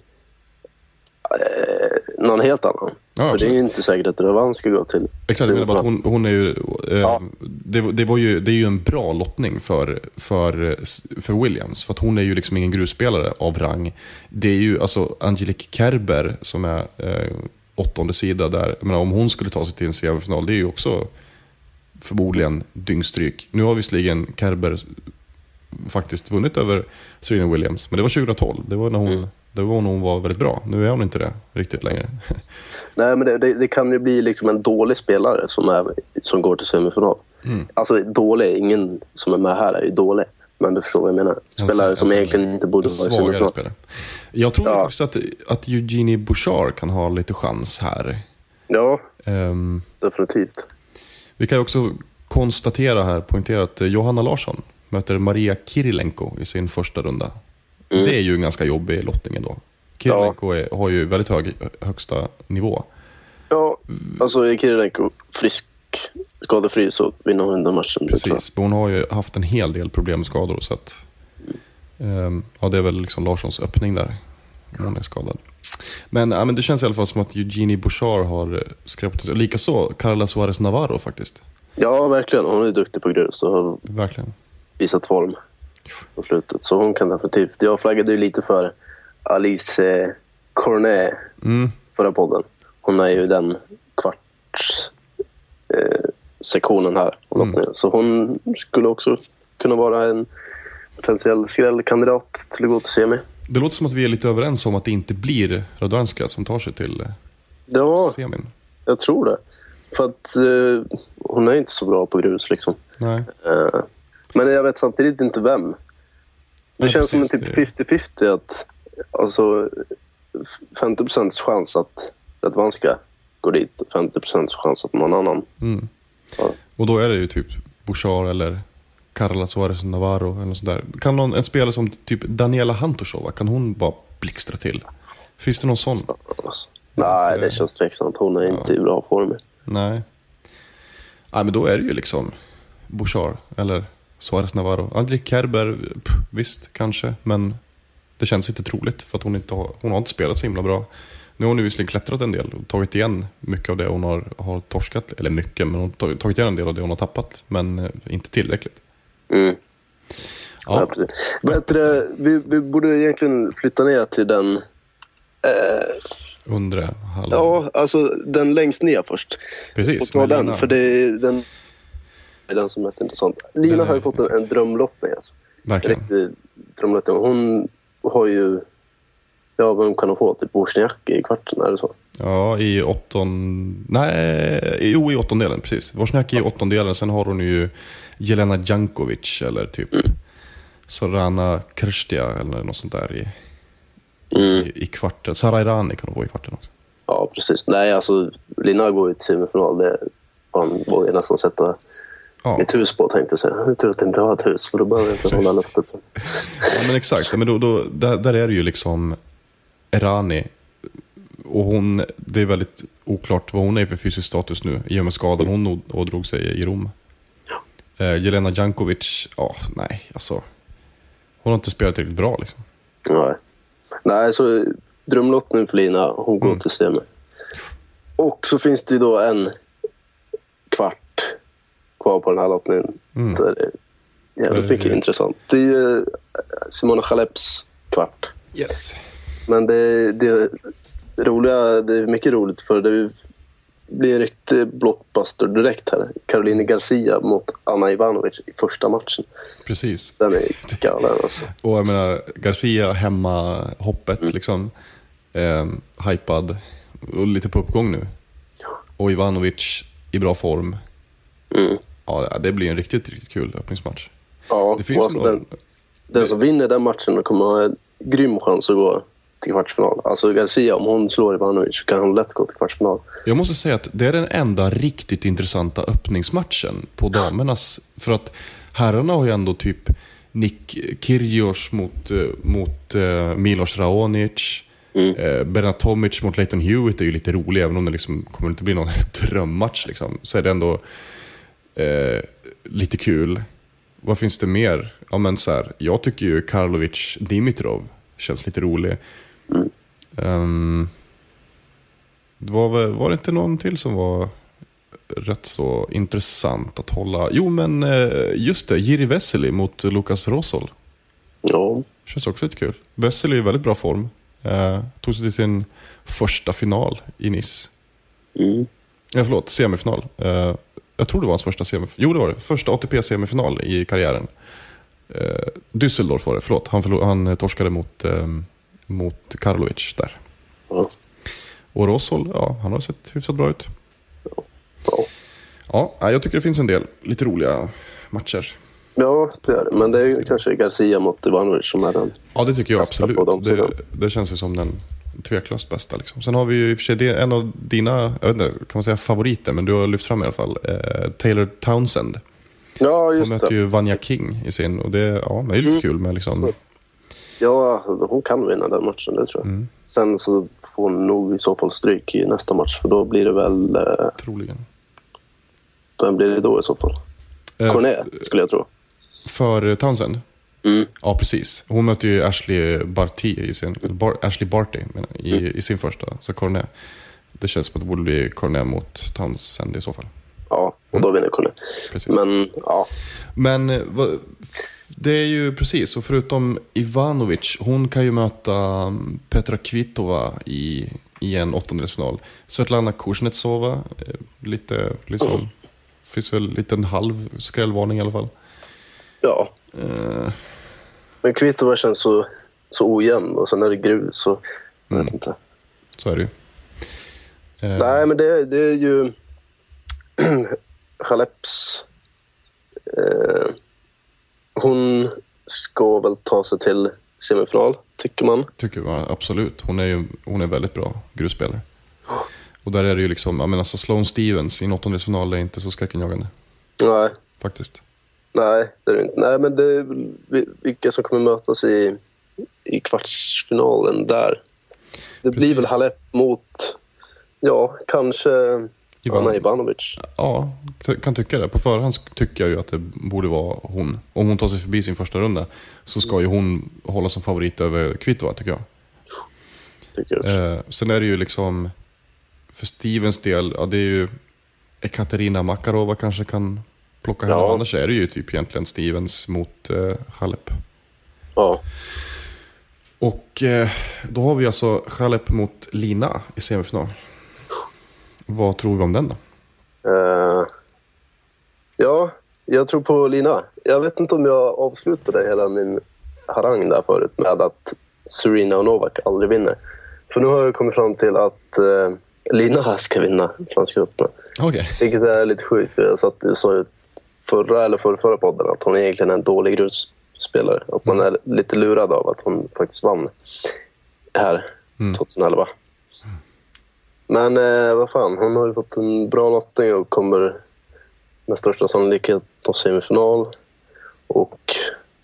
eh, någon helt annan. Ja, För det är ju inte säkert att Ravan ska gå till Exakt, menar bara att hon, hon är ju, eh, Ja. det, det, var ju, det är ju en bra lottning för, för, för Williams. För att hon är ju liksom ingen grusspelare av rang. Det är ju alltså Angelique Kerber som är eh, åttonde sida där. Jag menar, om hon skulle ta sig till en semifinal, det är ju också förmodligen dyngstryk. Nu har visserligen Kerber faktiskt vunnit över Serena Williams, men det var 2012. Det var när hon, det var när hon var väldigt bra. Nu är hon inte det riktigt längre. Nej, men det, det, det kan ju bli liksom en dålig spelare som, är, som går till semifinal. Mm. Alltså dålig, ingen som är med här är ju dålig. Men du förstår vad jag menar. Spelare som egentligen inte borde vara i semifinal. spelare. Jag tror Ja. faktiskt att, att Eugenie Bouchard kan ha lite chans här. Ja, Ehm, definitivt. vi kan ju också konstatera här, poängtera att eh, Johanna Larsson möter Maria Kirilenko i sin första runda. Mm. Det är ju en ganska jobbig lottning ändå. Kirilenko är, har ju väldigt hög högsta nivå. Ja, alltså är Kirilenko frisk, skadefri så vinner hon den matchen. Precis, men hon har ju haft en hel del problem med skador. Så att, ehm, ja, det är väl liksom Larssons öppning där. Hon är skadad. Men, ja, men det känns i alla fall som att Eugenie Bouchard har skräpat sig. Likaså Carla Suarez Navarro faktiskt. Ja, verkligen. Hon är duktig på grus och har Verkligen. visat form på slutet. Så hon kan definitivt. Jag flaggade ju lite för Alice eh, Cornet Mm. förra podden. Hon är ju den kvarts eh, sektionen här. Mm. Så hon skulle också kunna vara en potentiell skrällkandidat till att gå till semi. Det låter som att vi är lite överens om att det inte blir Radwanska som tar sig till eh, Ja, semin. jag tror det. För att eh, hon är inte så bra på grus liksom. Nej. Eh, men jag vet samtidigt inte vem. Det Nej, känns som en typ 50-50 att alltså 50% chans att Radwanska går dit och 50% chans att någon annan. Mm. Ja. Och då är det ju typ Bouchard eller Carla Suarez Navarro eller något sånt där. Kan någon, en spelare som typ Daniela Hantosova, kan hon bara blixtra till? Finns det någon sån? Nej, inte- det känns tveksamt. Hon är inte i bra form. Nej. Nej, men då är det ju liksom Bouchard eller Suarez Navarro. Angelique Kerber, pff, visst kanske, men det känns inte troligt för att hon inte har, hon har inte spelat så himla bra. Nu har hon visserligen klättrat en del och tagit igen mycket av det hon har, har torskat, eller mycket, men hon har tagit- igen en del av det hon har tappat, men eh, inte tillräckligt. Mm. Ja. Ja, det? Vi, vi borde egentligen flytta ner till den... Eh, undre halvan. ja, alltså den längst ner först. Precis. Och ta med den, för det är den, är den som är mest intressant. Lina har ju fått en, en drömlottning. Alltså. En Verkligen. riktig drömlottning. Hon har ju... Ja, vem kan hon få? Typ Wozniacki i kvarten, är det så? Ja, i åtton... Nej, jo i åttondelen, precis. Wozniacki i åttondelen, sen har hon ju Jelena Jankovic eller typ Sorana Krstia eller något sånt där i, i, i kvarten. Sara Irani kan hon få i kvarten också. Ja, precis. Nej, alltså Lina går ju till semifinal. Det man vågar nästan sätta Ja, mitt hus på, tänkte jag säga. Tror att jag inte har ett hus, för då behöver jag inte hålla löftet. ja men exakt. Men då, då, där, där är det ju liksom Irani. Och hon, det är väldigt oklart vad hon är för fysisk status nu i och med skadan hon ådrog sig i Rom. Eh, Jelena Jankovic, ja, nej, alltså. Hon har inte spelat tillräckligt bra liksom. Nej. Nej, så drömlottning för Lina. Hon går Mm. till semi. Och så finns det ju då en kvar på den här lottningen. Mm. Det är jävligt mycket intressant. Det är ju Simona Chaleps kvart. Yes. Men det, det roliga, det är mycket roligt för det blir en riktig blockbuster direkt här. Caroline Garcia mot Anna Ivanovic i första matchen. Precis. Den är galen alltså. Och jag menar, Garcia hemma hoppet liksom. Eh, hypad. Och lite på uppgång nu. Och Ivanovic i bra form. Mm. Ja, det blir en riktigt, riktigt kul öppningsmatch. Ja, det finns alltså några... den, den som vinner den matchen kommer ha en grym chans att gå till kvartsfinal. Alltså Garcia, om hon slår Ivanovic så kan hon lätt gå till kvartsfinal. Jag måste säga att det är den enda riktigt intressanta öppningsmatchen på damernas. För att herrarna har ju ändå typ Nick Kyrgios mot, eh, mot uh, Milos Raonic. Mm. Uh, Bernard Tomic mot Leighton Hewitt är ju lite rolig, även om det liksom kommer inte bli någon drömmatch. Liksom. Så är det ändå uh, lite kul. Vad finns det mer? Ja, men så här, jag tycker ju Karlovic Dimitrov känns lite rolig. Mm. Um, det var, var det inte någon till som var rätt så intressant att hålla? Jo, men just det. Jiri Vesely mot Lukas Rosol. Ja. Känns också lite kul. Vesely är i väldigt bra form. Eh, tog sig till sin första final i Nice. Mm. Ja, förlåt, semifinal. Eh, jag tror det var hans första semifinal. Jo, det var det. Första ATP-semifinal i karriären. Eh, Düsseldorf var det, förlåt. Han, förlor, han torskade mot, eh, mot Karlovic där. Ja. Och Rosol, ja, han har sett hyfsat bra ut. Ja. Ja, jag tycker det finns en del lite roliga matcher. Ja, det är det. Men det är kanske Garcia mot Ivanovic som är den. Ja, det tycker jag absolut. Det, det känns ju som den tveklöst bästa. Liksom. Sen har vi ju i och för sig en av dina, jag vet inte, kan man säga favoriter, men du har lyft fram i alla fall, eh, Taylor Townsend. Ja, Hon just möter det. ju Vanja King i sin, och det, ja, det är lite Mm. kul med liksom. Ja, hon kan vinna den matchen, det tror jag. Mm. Sen så får hon nog i så fall stryk i nästa match, för då blir det väl... Eh, troligen. vem blir det då i så fall? Eh, Cornet, skulle jag tro. För Townsend? Mm. Ja, precis. Hon möter ju Ashley Barty i sin, Bar, Ashley Barty menar, i, Mm. i sin första, så Cornet. Det känns som att det borde bli Cornet mot Townsend i så fall. Ja, och då vinner Cornet. Precis. Men ja, Men eh, det är ju precis, och förutom Ivanovic, hon kan ju möta mm, Petra Kvitova i, i en åttondelsfinal. Svetlana Kuznetsova, eh, lite liksom, finns väl lite en halv skrällvarning i alla fall. ja. Eh, Men Kvitova känns så, så ojämn och sen är det grus. Så, jag Mm. vet inte. så är det ju. Eh, Nej, men det, det är ju Chaleps. Eh, hon ska väl ta sig till semifinal, tycker man. Tycker jag absolut. Hon är ju hon är väldigt bra grusspelare. Och där är det ju liksom, jag menar alltså Sloane Stevens i en åttondelsfinal är inte så skräckinjagande. Nej, Faktiskt. Nej, det är det inte. Nej, men det vilka som kommer mötas i, i kvartsfinalen där. Det blir väl Precis. Halep mot, ja, kanske Ivan- Anna Ivanovic. Ja, kan tycka det. På förhand tycker jag ju att det borde vara hon. Om hon tar sig förbi sin första runda så ska ju hon hålla som favorit över Kvitova tycker jag. Tycker jag också. Eh, sen är det ju liksom, för Stevens del, ja det är ju Ekaterina Makarova kanske kan plocka henne. Ja. Annars är det ju typ egentligen Stevens mot eh, Halep. Ja. Och eh, då har vi alltså Halep mot Lina i semifinal. Vad tror vi om den då? Eh, ja, jag tror på Lina. Jag vet inte om jag avslutade hela min harang där förut med att Serena och Novak aldrig vinner. För nu har jag kommit fram till att eh, Lina ska vinna Franska öppna. Okej. Vilket är lite sjukt. För jag satt, jag sa ju förra eller förra, förra podden att hon egentligen är en dålig grusspelare. Att man är lite lurad av att hon faktiskt vann här Mm. 2011. Men eh, vad fan, hon har ju fått en bra lottning och kommer med största sannolikhet på semifinal. Och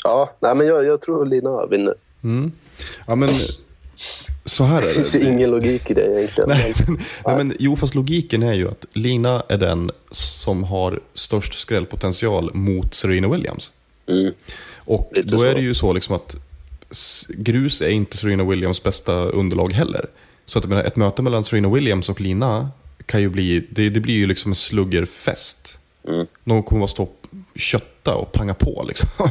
ja, nej, men jag, jag tror Lina vinner. Mm. Ja men, så här är Det det. finns ingen logik i det egentligen. Nej, men, nej, men jo, fast logiken är ju att Lina är den som har störst skrällpotential mot Serena Williams. Mm. Och Lite då så. är det ju så liksom att grus är inte Serena Williams bästa underlag heller. Så att, menar, ett möte mellan Serena Williams och Lina kan ju bli, det, det blir ju liksom en sluggerfest. Mm. Någon kommer att stå och kötta och panga på liksom.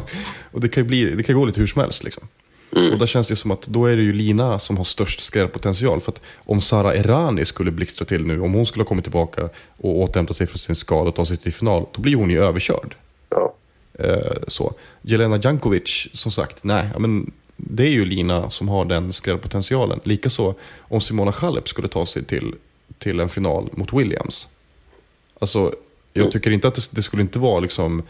Och det kan ju bli, det kan gå lite hur som helst liksom. Mm. Och där känns det som att då är det ju Lina som har störst skrällpotential. För att om Sara Errani skulle blixtra till nu, om hon skulle ha kommit tillbaka och återhämtat sig från sin skada och ta sig till final, då blir hon ju överkörd. Ja. Eh, så. Jelena Jankovic, som sagt, nej, men det är ju Lina som har den skrällpotentialen. Likaså om Simona Halep skulle ta sig till, till en final mot Williams. Alltså, jag tycker inte att det, det skulle inte vara liksom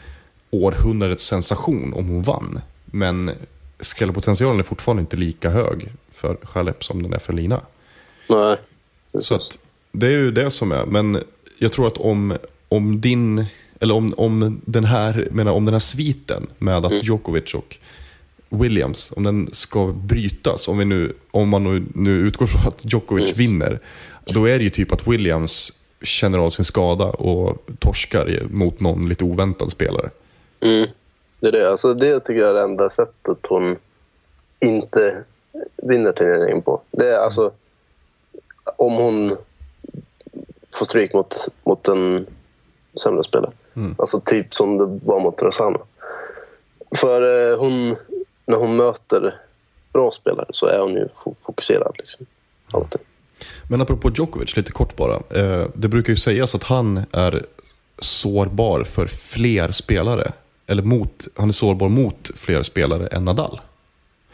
århundradets sensation om hon vann. Men skrällpotentialen är fortfarande inte lika hög för Chalep som den är för Lina. Nej. Så att, det är ju det som är. Men jag tror att om, om din, eller om, om den här, menar, om den här sviten med att Djokovic och Williams, om den ska brytas, om, vi nu, om man nu, nu utgår från att Djokovic vinner, då är det ju typ att Williams känner av sin skada och torskar mot någon lite oväntad spelare. Mm. Det är det. Alltså, det tycker jag är det enda sättet hon inte vinner turneringen på. Det är alltså om hon får stryk mot, mot en sämre spelare. Alltså typ som det var mot Rosanna. För eh, hon, när hon möter bra spelare så är hon ju fo- fokuserad. Liksom. Alltid. Men apropå Djokovic, lite kort bara. Eh, det brukar ju sägas att han är sårbar för fler spelare. Eller mot, han är sårbar mot fler spelare än Nadal.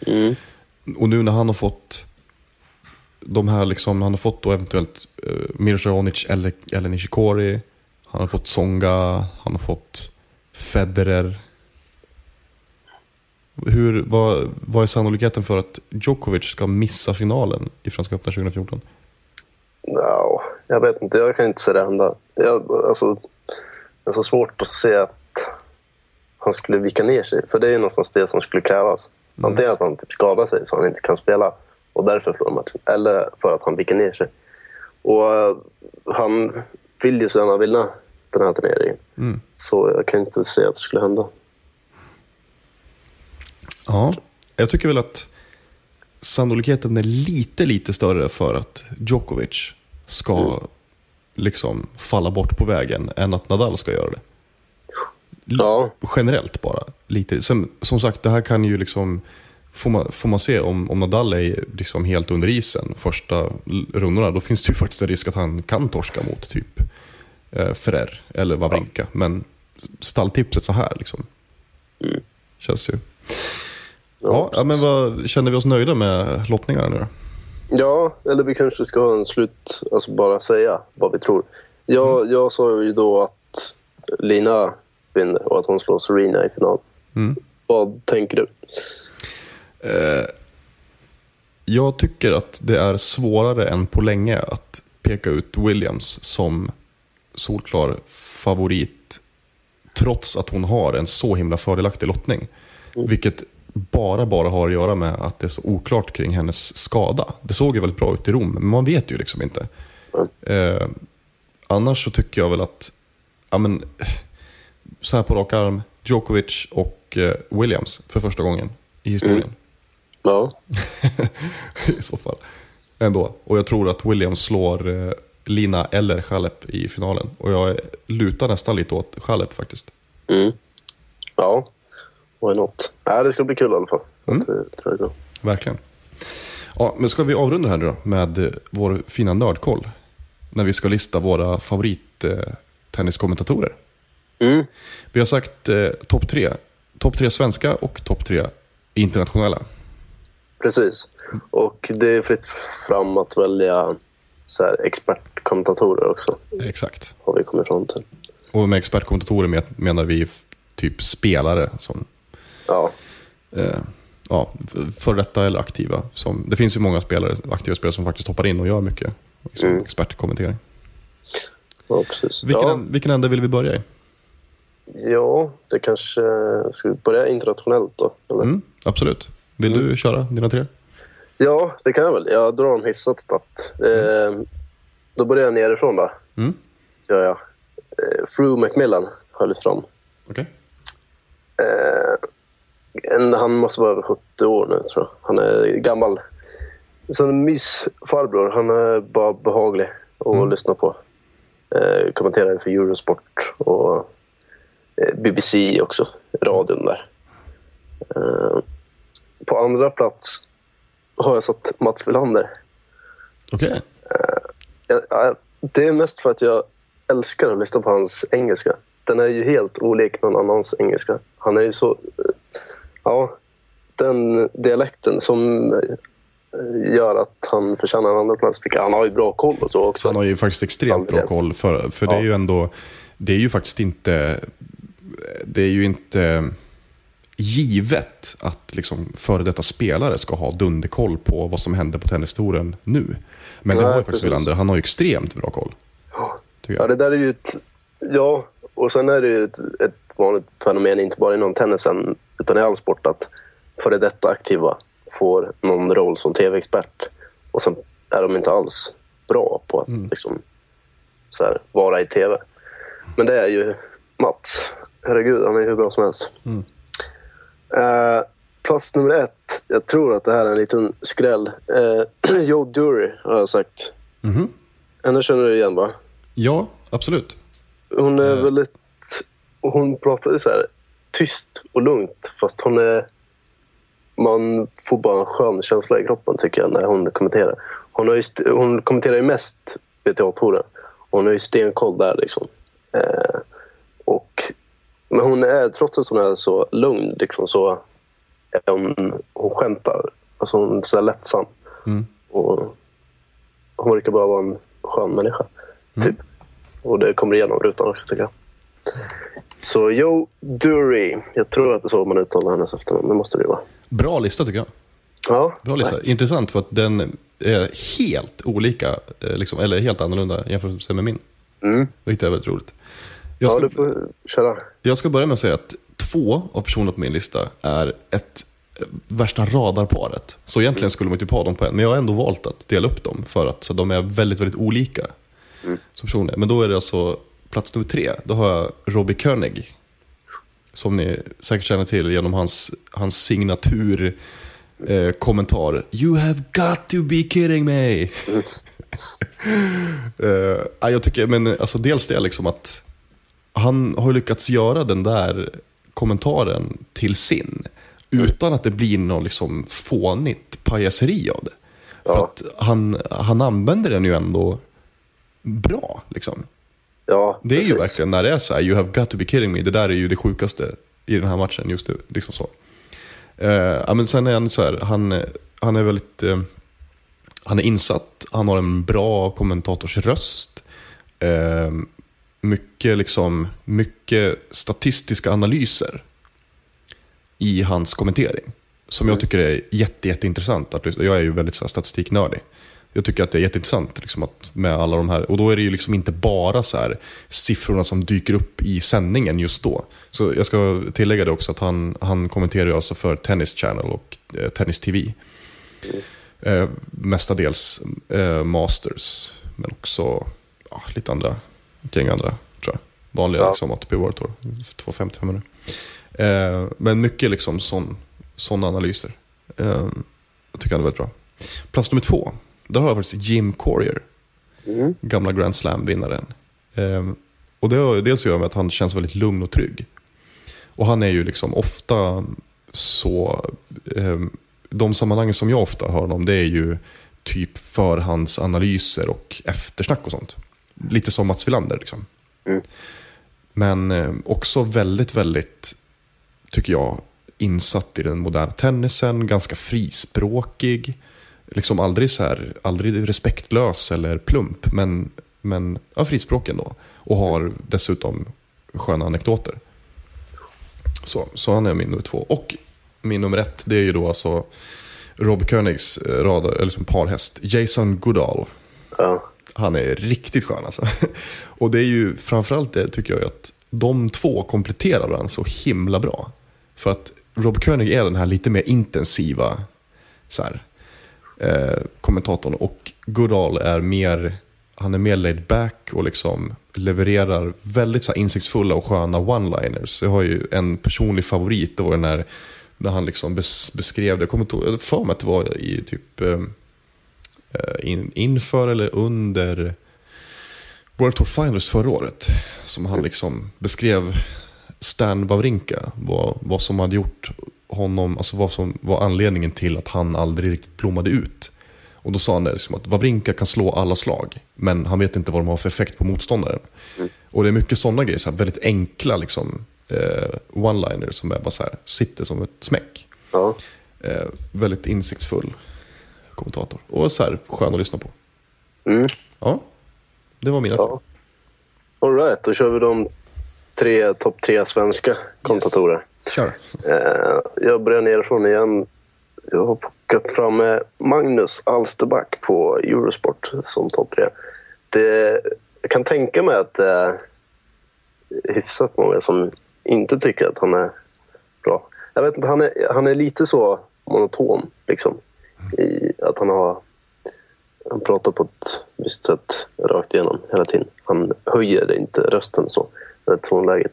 Mm. Och nu när han har fått de här liksom, han har fått då eventuellt uh, Mirza Ronic eller, eller Nishikori. Han har fått Songa, han har fått Federer. Hur, vad, vad är sannolikheten för att Djokovic ska missa finalen i Franska öppna 2014? Ja, jag vet inte. Jag kan inte se det hända. Jag, alltså, det är så svårt att se att han skulle vika ner sig. För det är ju någonstans det som skulle krävas. Antingen att han typ skadar sig så han inte kan spela och därför förlorar matchen. Eller för att han viker ner sig. Och eh, han vill ju så gärna vinna den här turneringen. Så jag kan inte se att det skulle hända. Ja, jag tycker väl att sannolikheten är lite, lite större för att Djokovic ska liksom falla bort på vägen än att Nadal ska göra det. Ja, Generellt bara. Lite. Sen, som sagt, det här kan ju liksom... Får man, får man se om, om Nadal är liksom helt under isen första rundorna, då finns det ju faktiskt en risk att han kan torska mot typ eh, Ferrer eller Wawrinka. Men stalltipset så här liksom. Känns ju. Ja, ja, men vad, känner vi oss nöjda med lottningarna nu då? Ja, eller vi kanske ska ha en slut, alltså bara säga vad vi tror. Jag, jag sa ju då att Lina vinner och att hon slår Serena i final. Vad tänker du? Jag tycker att det är svårare än på länge att peka ut Williams som solklar favorit trots att hon har en så himla fördelaktig lottning. Vilket bara, bara har att göra med att det är så oklart kring hennes skada. Det såg ju väldigt bra ut i Rom, men man vet ju liksom inte. Eh, annars så tycker jag väl att, ja men, så här på rak arm, Djokovic och eh, Williams för första gången i historien. Ja, i så fall. Ändå. Och jag tror att Williams slår eh, Lina eller Chalep i finalen. Och jag lutar nästan lite åt Chalep faktiskt. mm. ja. why not? Nej, det ska bli kul i alla fall. Mm. Det tror jag. Verkligen. Ja, men ska vi avrunda här nu då med eh, vår fina nördkoll? När vi ska lista våra favorittenniskommentatorer. Mm. Vi har sagt eh, topp tre. Topp tre svenska och topp tre internationella. Precis. Och det är fritt fram att välja så här, expertkommentatorer också, Exakt. har vi kommit fram till. Och med expertkommentatorer men- menar vi typ spelare som Ja, eh, ja, för detta eller aktiva. Som, det finns ju många spelare, aktiva spelare som faktiskt hoppar in och gör mycket liksom, Mm. expertkommentering. ja precis. Vilken, ja, vilken ände vill vi börja i? Ja, det kanske... Ska vi börja internationellt då? Mm, absolut. Vill Mm. du köra dina tre? Ja, det kan jag väl. Jag drar dem hyfsat snabbt. Eh, då börjar jag nerifrån då. Mm. Gör jag. Eh, Fru Macmillan har jag lyft fram. Okej. En, han måste vara över 70 år nu, tror jag. Han är gammal. Sen Miss farbror, han är bara behaglig att lyssna på. Eh, kommenterar för Eurosport och eh, BBC också, radion där. Eh, på andra plats har jag satt Mats Wilander. Okej. Jag, jag, det är mest för att jag älskar att lyssna på hans engelska. Den är ju helt olik någon annans engelska. Han är ju så... eh, Ja, den dialekten som eh, gör att han förtjänar en andra plats. Han har ju bra koll och så också. Han har ju faktiskt extremt bra koll. För, för det är Ja. ju ändå, det är ju faktiskt inte det är ju inte givet att liksom före detta spelare ska ha dunderkoll på vad som händer på tennistouren nu. Men det har ju faktiskt. Wilander. Han har ju extremt bra koll. Ja, det där är ju ett... Ja, och sen är det ju ett, ett vanligt fenomen, inte bara inom tennisen utan i all sport, att före detta aktiva får någon roll som tv-expert och sen är de inte alls bra på att liksom, så här, vara i tv. Men det är ju Mats. Herregud, han är hur bra som helst. Eh, plats nummer ett. Jag tror att det här är en liten skräll. Uh, Joe Dury har jag sagt. Mhm. Henne känner du igen, va? Ja, absolut. Hon är Eh. väldigt... Hon pratar så här tyst och lugnt fast hon är... Man får bara en skön känsla i kroppen tycker jag när hon kommenterar. Hon, har ju hon kommenterar ju mest WTA-touren. Hon har ju stenkoll där liksom. Och, men hon är, trots att hon är så lugn liksom, så är hon, hon skämtar. Alltså hon är så lättsam. Mm. Och hon verkar bara vara en skön människa. Typ. Och det kommer igenom rutan också tycker jag. Så Joe Dury. Jag tror att det är så man uttalar hennes efternamn. Det måste det ju vara. Bra lista tycker jag. Ja, Bra lista. right. Intressant för att den är helt olika, eh, liksom, eller helt annorlunda jämfört med min. Mm. Vilket är väldigt roligt. Jag Ja, ska, du får köra. jag ska börja med att säga att två av personerna på min lista är ett eh, värsta radarparet. Så egentligen skulle man inte ha dem på en, men jag har ändå valt att dela upp dem för att så de är väldigt, väldigt olika som personer. Men då är det alltså plats nummer tre. Då har jag Robbie König. Som ni säkert känner till genom hans, hans signatur eh, kommentar. You have got to be kidding me. Ja, jag tycker, men alltså dels det liksom att han har ju lyckats göra den där kommentaren till sin. Utan att det blir något liksom fånigt pajaseri av det. För Ja. att han, han använder den ju ändå bra. Liksom. Ja, Det är ju precis. verkligen när det är så här, you have got to be kidding me. Det där är ju det sjukaste i den här matchen just nu. Liksom så. Ja, men sen är han så här, han, han är väldigt eh, han är insatt, han har en bra kommentatorsröst. Eh, mycket, liksom, mycket statistiska analyser i hans kommentering. Som jag tycker är jätte, jätteintressant att. Jag är ju väldigt så här, statistiknördig. Jag tycker att det är jätteintressant liksom, att med alla de här. Och då är det ju liksom inte bara så här, siffrorna som dyker upp i sändningen just då. Så jag ska tillägga det också att han, han kommenterar alltså för Tennis Channel och eh, Tennis TV. Eh, mestadels eh, Masters, men också ja, lite andra, gäng andra tror jag. Vanliga Ja. liksom, ATP World Tour, 250 500. Eh, men mycket liksom sån, såna analyser. Eh, jag tycker han är väldigt bra. Plats nummer två, där har jag faktiskt Jim Courier. Mm. Gamla Grand Slam-vinnaren. Eh, och det har dels att göra med att han känns väldigt lugn och trygg. Och han är ju liksom ofta så... Eh, de sammanhangen som jag ofta hör honom, det är ju typ förhandsanalyser och eftersnack och sånt. Lite som Mats Wilander liksom. Mm. Men eh, också väldigt, väldigt, tycker jag, insatt i den moderna tennisen, ganska frispråkig. Liksom aldrig så här, aldrig respektlös eller plump, men, men ja, frispråkig ändå. Och har dessutom sköna anekdoter. Så, så han är min nummer två. Och min nummer ett, det är ju då alltså Rob Königs eh, radar, eller som parhäst, Jason Goodall. Ja. Han är riktigt skön alltså. Och det är ju framförallt det tycker jag att de två kompletterar varandra så himla bra. För att Rob König är den här lite mer intensiva så här, eh, kommentatorn och Goodall är mer, han är mer laid back och liksom levererar väldigt så här, insiktsfulla och sköna one-liners. Jag har ju en personlig favorit, det var den här när han liksom bes, beskrev det, jag kommer inte ihåg- har för mig att det var i typ eh, in, inför eller under World Tour Finals förra året. Som han liksom beskrev Stan Wawrinka, vad, vad som hade gjort honom, alltså vad som var anledningen till att han aldrig riktigt blommade ut. Och då sa han det liksom att Wawrinka kan slå alla slag, men han vet inte vad de har för effekt på motståndaren. Och det är mycket sådana grejer, så här, väldigt enkla liksom, eh, one-liners som är bara så här, sitter som ett smäck. Ja. Eh, väldigt insiktsfull kommentator. Och så här, skön att lyssna på. Mm. Ja, det var mina två. ja. All right, då kör vi de tre, topp tre svenska kommentatorer. Kör. Eh, jag börjar nerifrån igen. Jag har plockat fram eh, Magnus Alsterback på Eurosport som topp tre. Det, jag kan tänka mig att det är hyfsat många som inte tycker att han är bra. Jag vet inte, han är, han är lite så monoton liksom. I att han har... Han pratar på ett visst sätt rakt igenom hela tiden. Han höjer inte rösten så. Det är tonläget.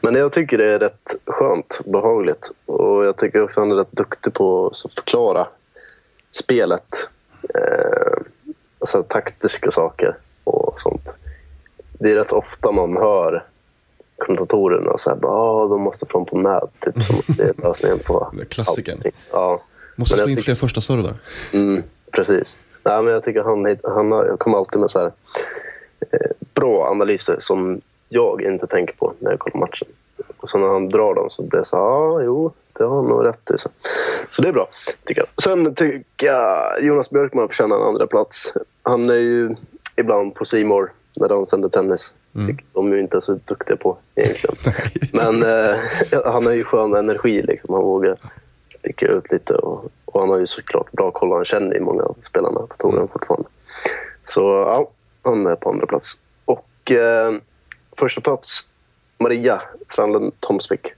Men jag tycker det är rätt skönt, behagligt. Och jag tycker också han är rätt duktig på att förklara spelet. Eh, alltså taktiska saker och sånt. Det är rätt ofta man hör kommentatorerna så här, bara, ah, de måste fram på nät. Typ, som att det är lösningen på klassikern. allting. Ja. Måste slå in tycker- fler första där. Mm, precis. Nej, men jag tycker han, han kommer alltid med så här, eh, bra analyser som jag inte tänker på när jag kollar matchen. Och så när han drar dem så blir det så ja, ah, jo, det har han nog rätt i. Så, så det är bra, tycker jag. Sen tycker jag Jonas Björkman förtjänar en andra plats. Han är ju ibland på Simor när de sänder tennis. Vilket De är ju inte så duktiga på egentligen. Men eh, han har ju skön energi. Liksom. Han vågar sticka ut lite. Och, och han har ju såklart bra koll. Han känner ju många av spelarna på touren fortfarande. Så ja, han är på andra plats. Och eh, första plats, Maria Strandlund Tomsvik.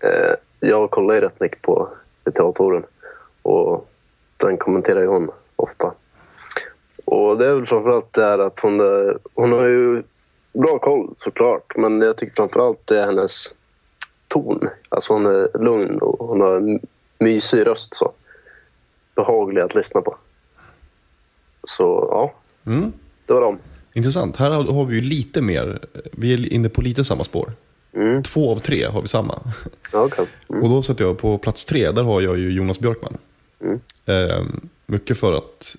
Eh, jag kollar ju rätt mycket på VTA-touren. Och den kommenterar ju hon ofta. Och det är väl framförallt det här att hon, eh, hon har ju bra koll såklart. Men jag tycker framförallt det är hennes ton. Alltså hon är lugn och hon har en mysig röst. så Behaglig att lyssna på. Så ja, Mm. det var dem. Intressant. Här har vi ju lite mer, vi är inne på lite samma spår. Mm. Två av tre har vi samma. Okej. Mm. Och då sätter jag på plats tre, där har jag ju Jonas Björkman. Eh, mycket för att,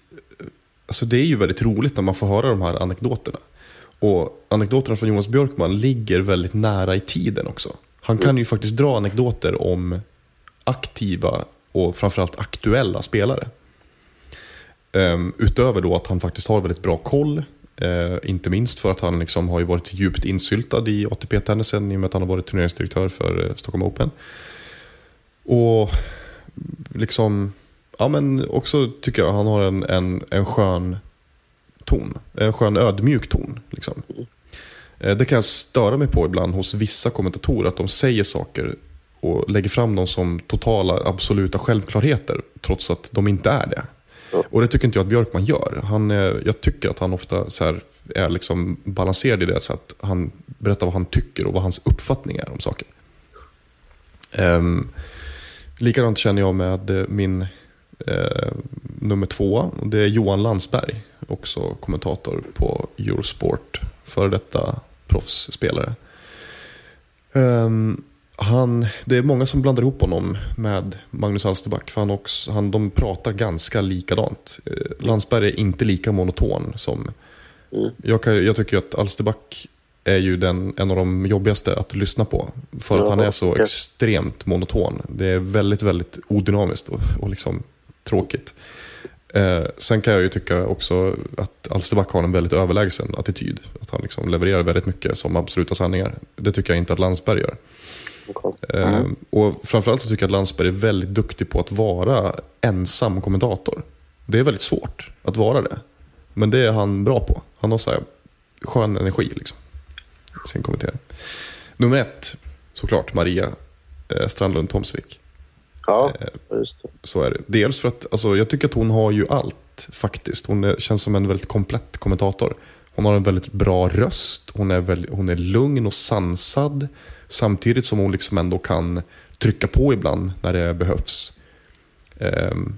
alltså det är ju väldigt roligt när man får höra de här anekdoterna. Och anekdoterna från Jonas Björkman ligger väldigt nära i tiden också. Han kan ju faktiskt dra anekdoter om aktiva och framförallt aktuella spelare. Ehm, utöver då att han faktiskt har väldigt bra koll. Eh, inte minst för att han liksom har ju varit djupt insyltad i ATP-tennisen i och med att han har varit turneringsdirektör för eh, Stockholm Open. Och liksom, ja men också tycker jag han har en, en, en skön ton. En skön ödmjuk ton. Liksom. Eh, Det kan jag störa mig på ibland hos vissa kommentatorer, att de säger saker och lägger fram dem som totala, absoluta självklarheter, trots att de inte är det. Och det tycker inte jag att Björkman gör. Han, eh, jag tycker att han ofta så här, är liksom balanserad i det, så att han berättar vad han tycker och vad hans uppfattning är om saker. Um, likadant känner jag med min eh, nummer två. Och det är Johan Landsberg, också kommentator på Eurosport. Före detta proffsspelare. Ehm, han, det är många som blandar ihop honom med Magnus Alsterback. För han också, han, de pratar ganska likadant. Eh, Landsberg är inte lika monoton som... Jag, kan, jag tycker att Alsterback är ju den, en av de jobbigaste att lyssna på. För att han är så extremt monoton. Det är väldigt, väldigt odynamiskt och, och liksom tråkigt. Eh, sen kan jag ju tycka också att Alsterback har en väldigt överlägsen attityd. Att han liksom levererar väldigt mycket som absoluta sanningar. Det tycker jag inte att Landsberg gör. Okej. Eh, och framförallt så tycker jag att Landsberg är väldigt duktig på att vara ensam kommentator. Det är väldigt svårt att vara det. Men det är han bra på. Han har så här skön energi liksom. i Sin kommentering. Nummer ett, såklart Maria eh, Strandlund Tomsvik. Ja, Eh, just det. Så är det. Dels för att alltså, jag tycker att hon har ju allt faktiskt. Hon är, känns som en väldigt komplett kommentator. Hon har en väldigt bra röst, hon är, väl, hon är lugn och sansad. Samtidigt som hon liksom ändå kan trycka på ibland när det behövs. Ehm,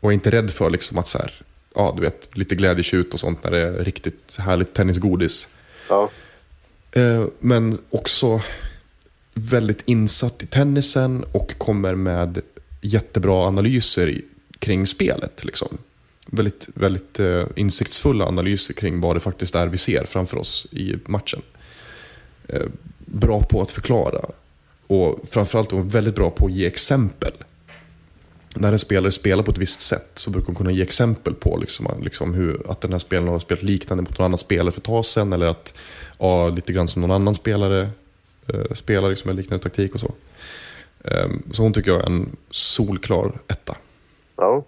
och är inte rädd för liksom att så här, ja, du vet, lite glädjetjut och sånt när det är riktigt härligt tennisgodis. Ja, Eh, Men också väldigt insatt i tennisen och kommer med jättebra analyser kring spelet. Liksom. Väldigt, väldigt eh, insiktsfulla analyser kring vad det faktiskt är vi ser framför oss i matchen. Eh, bra på att förklara och framförallt väldigt bra på att ge exempel. när en spelare spelar på ett visst sätt så brukar de kunna ge exempel på liksom, liksom hur, att den här spelaren har spelat liknande mot någon annan spelare för ett tag sedan. Eller att, ja, lite grann som någon annan spelare eh, spelar liksom, med liknande taktik och så. Um, så hon tycker jag är en solklar etta. Ja.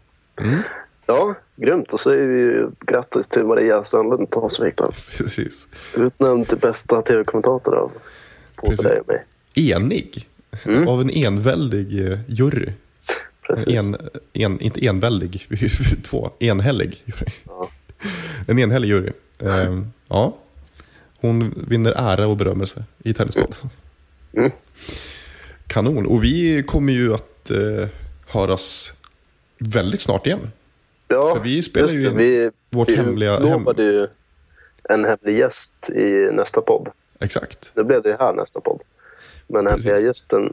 Ja, grymt. Och så är vi ju grattis till Maria Strandlund Tasvik. Precis. Utnämnd till bästa tv-kommentator av både dig och mig. Enig. Av en enväldig eh, jury. Precis. En, en, inte enväldig, två. Enhällig jury. Ja. En enhällig jury. Ehm, ja. Hon vinner ära och berömmelse i Tennispodden. Mm. Kanon. Och vi kommer ju att eh, höras väldigt snart igen. Ja, För vi spelar ju in vi, vårt vi hemliga- lovade ju en hemlig gäst i nästa podd. Exakt. Det blev det här nästa podd. Men hemliga Precis. gästen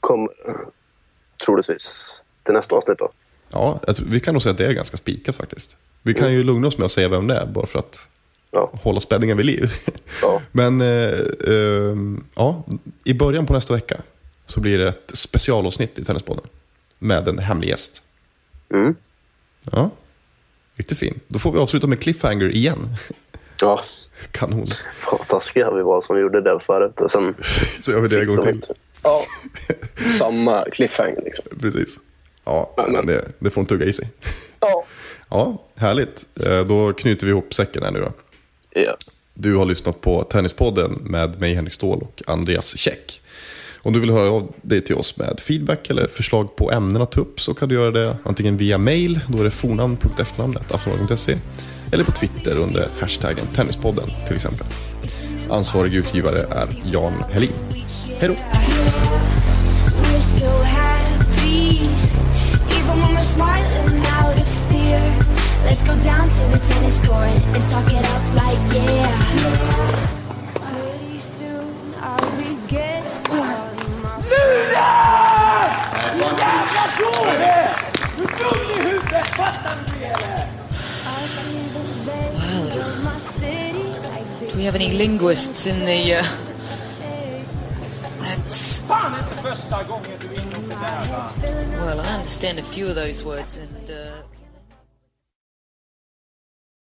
kommer troligtvis till nästa avsnitt då. Ja, vi kan nog säga att det är ganska spikat faktiskt. Vi kan ju lugna oss med att säga vem det är, bara för att Ja, hålla spänningen vid liv. ja. Men eh, ehm, ja, i början på nästa vecka så blir det ett specialavsnitt i Tennispodden. Med en hemlig gäst. Mm. Ja, riktigt fin. Då får vi avsluta med cliffhanger igen. ja. Kanon. Vad taskiga vi var som gjorde det förut. Och sen Så gör vi det en gång till. Ja, samma cliffhanger liksom. Precis. Ja, men- det, det får de tugga i sig. Ja. Ja, härligt. Eh, Då knyter vi ihop säcken här nu då. Du har lyssnat på Tennispodden med mig Henrik Ståhl och Andreas Käck. Om du vill höra av dig till oss med feedback eller förslag på ämnen att ta upp så kan du göra det antingen via mail, då är det fornamn.efternamn.aftonbladet.se eller på Twitter under hashtaggen Tennispodden till exempel. Ansvarig utgivare är Jan Helin. Hej då! We're so happy, even when we're smiling out of fear. Let's go down to the tennis court and talk it up like yeah. Pretty soon I'll be getting on my I see the veins of my city like Do we have any linguists in the... Uh... That's... Fan inte första gången du är inne och fördärvar. filling up. Well, I understand a few of those words and... Uh...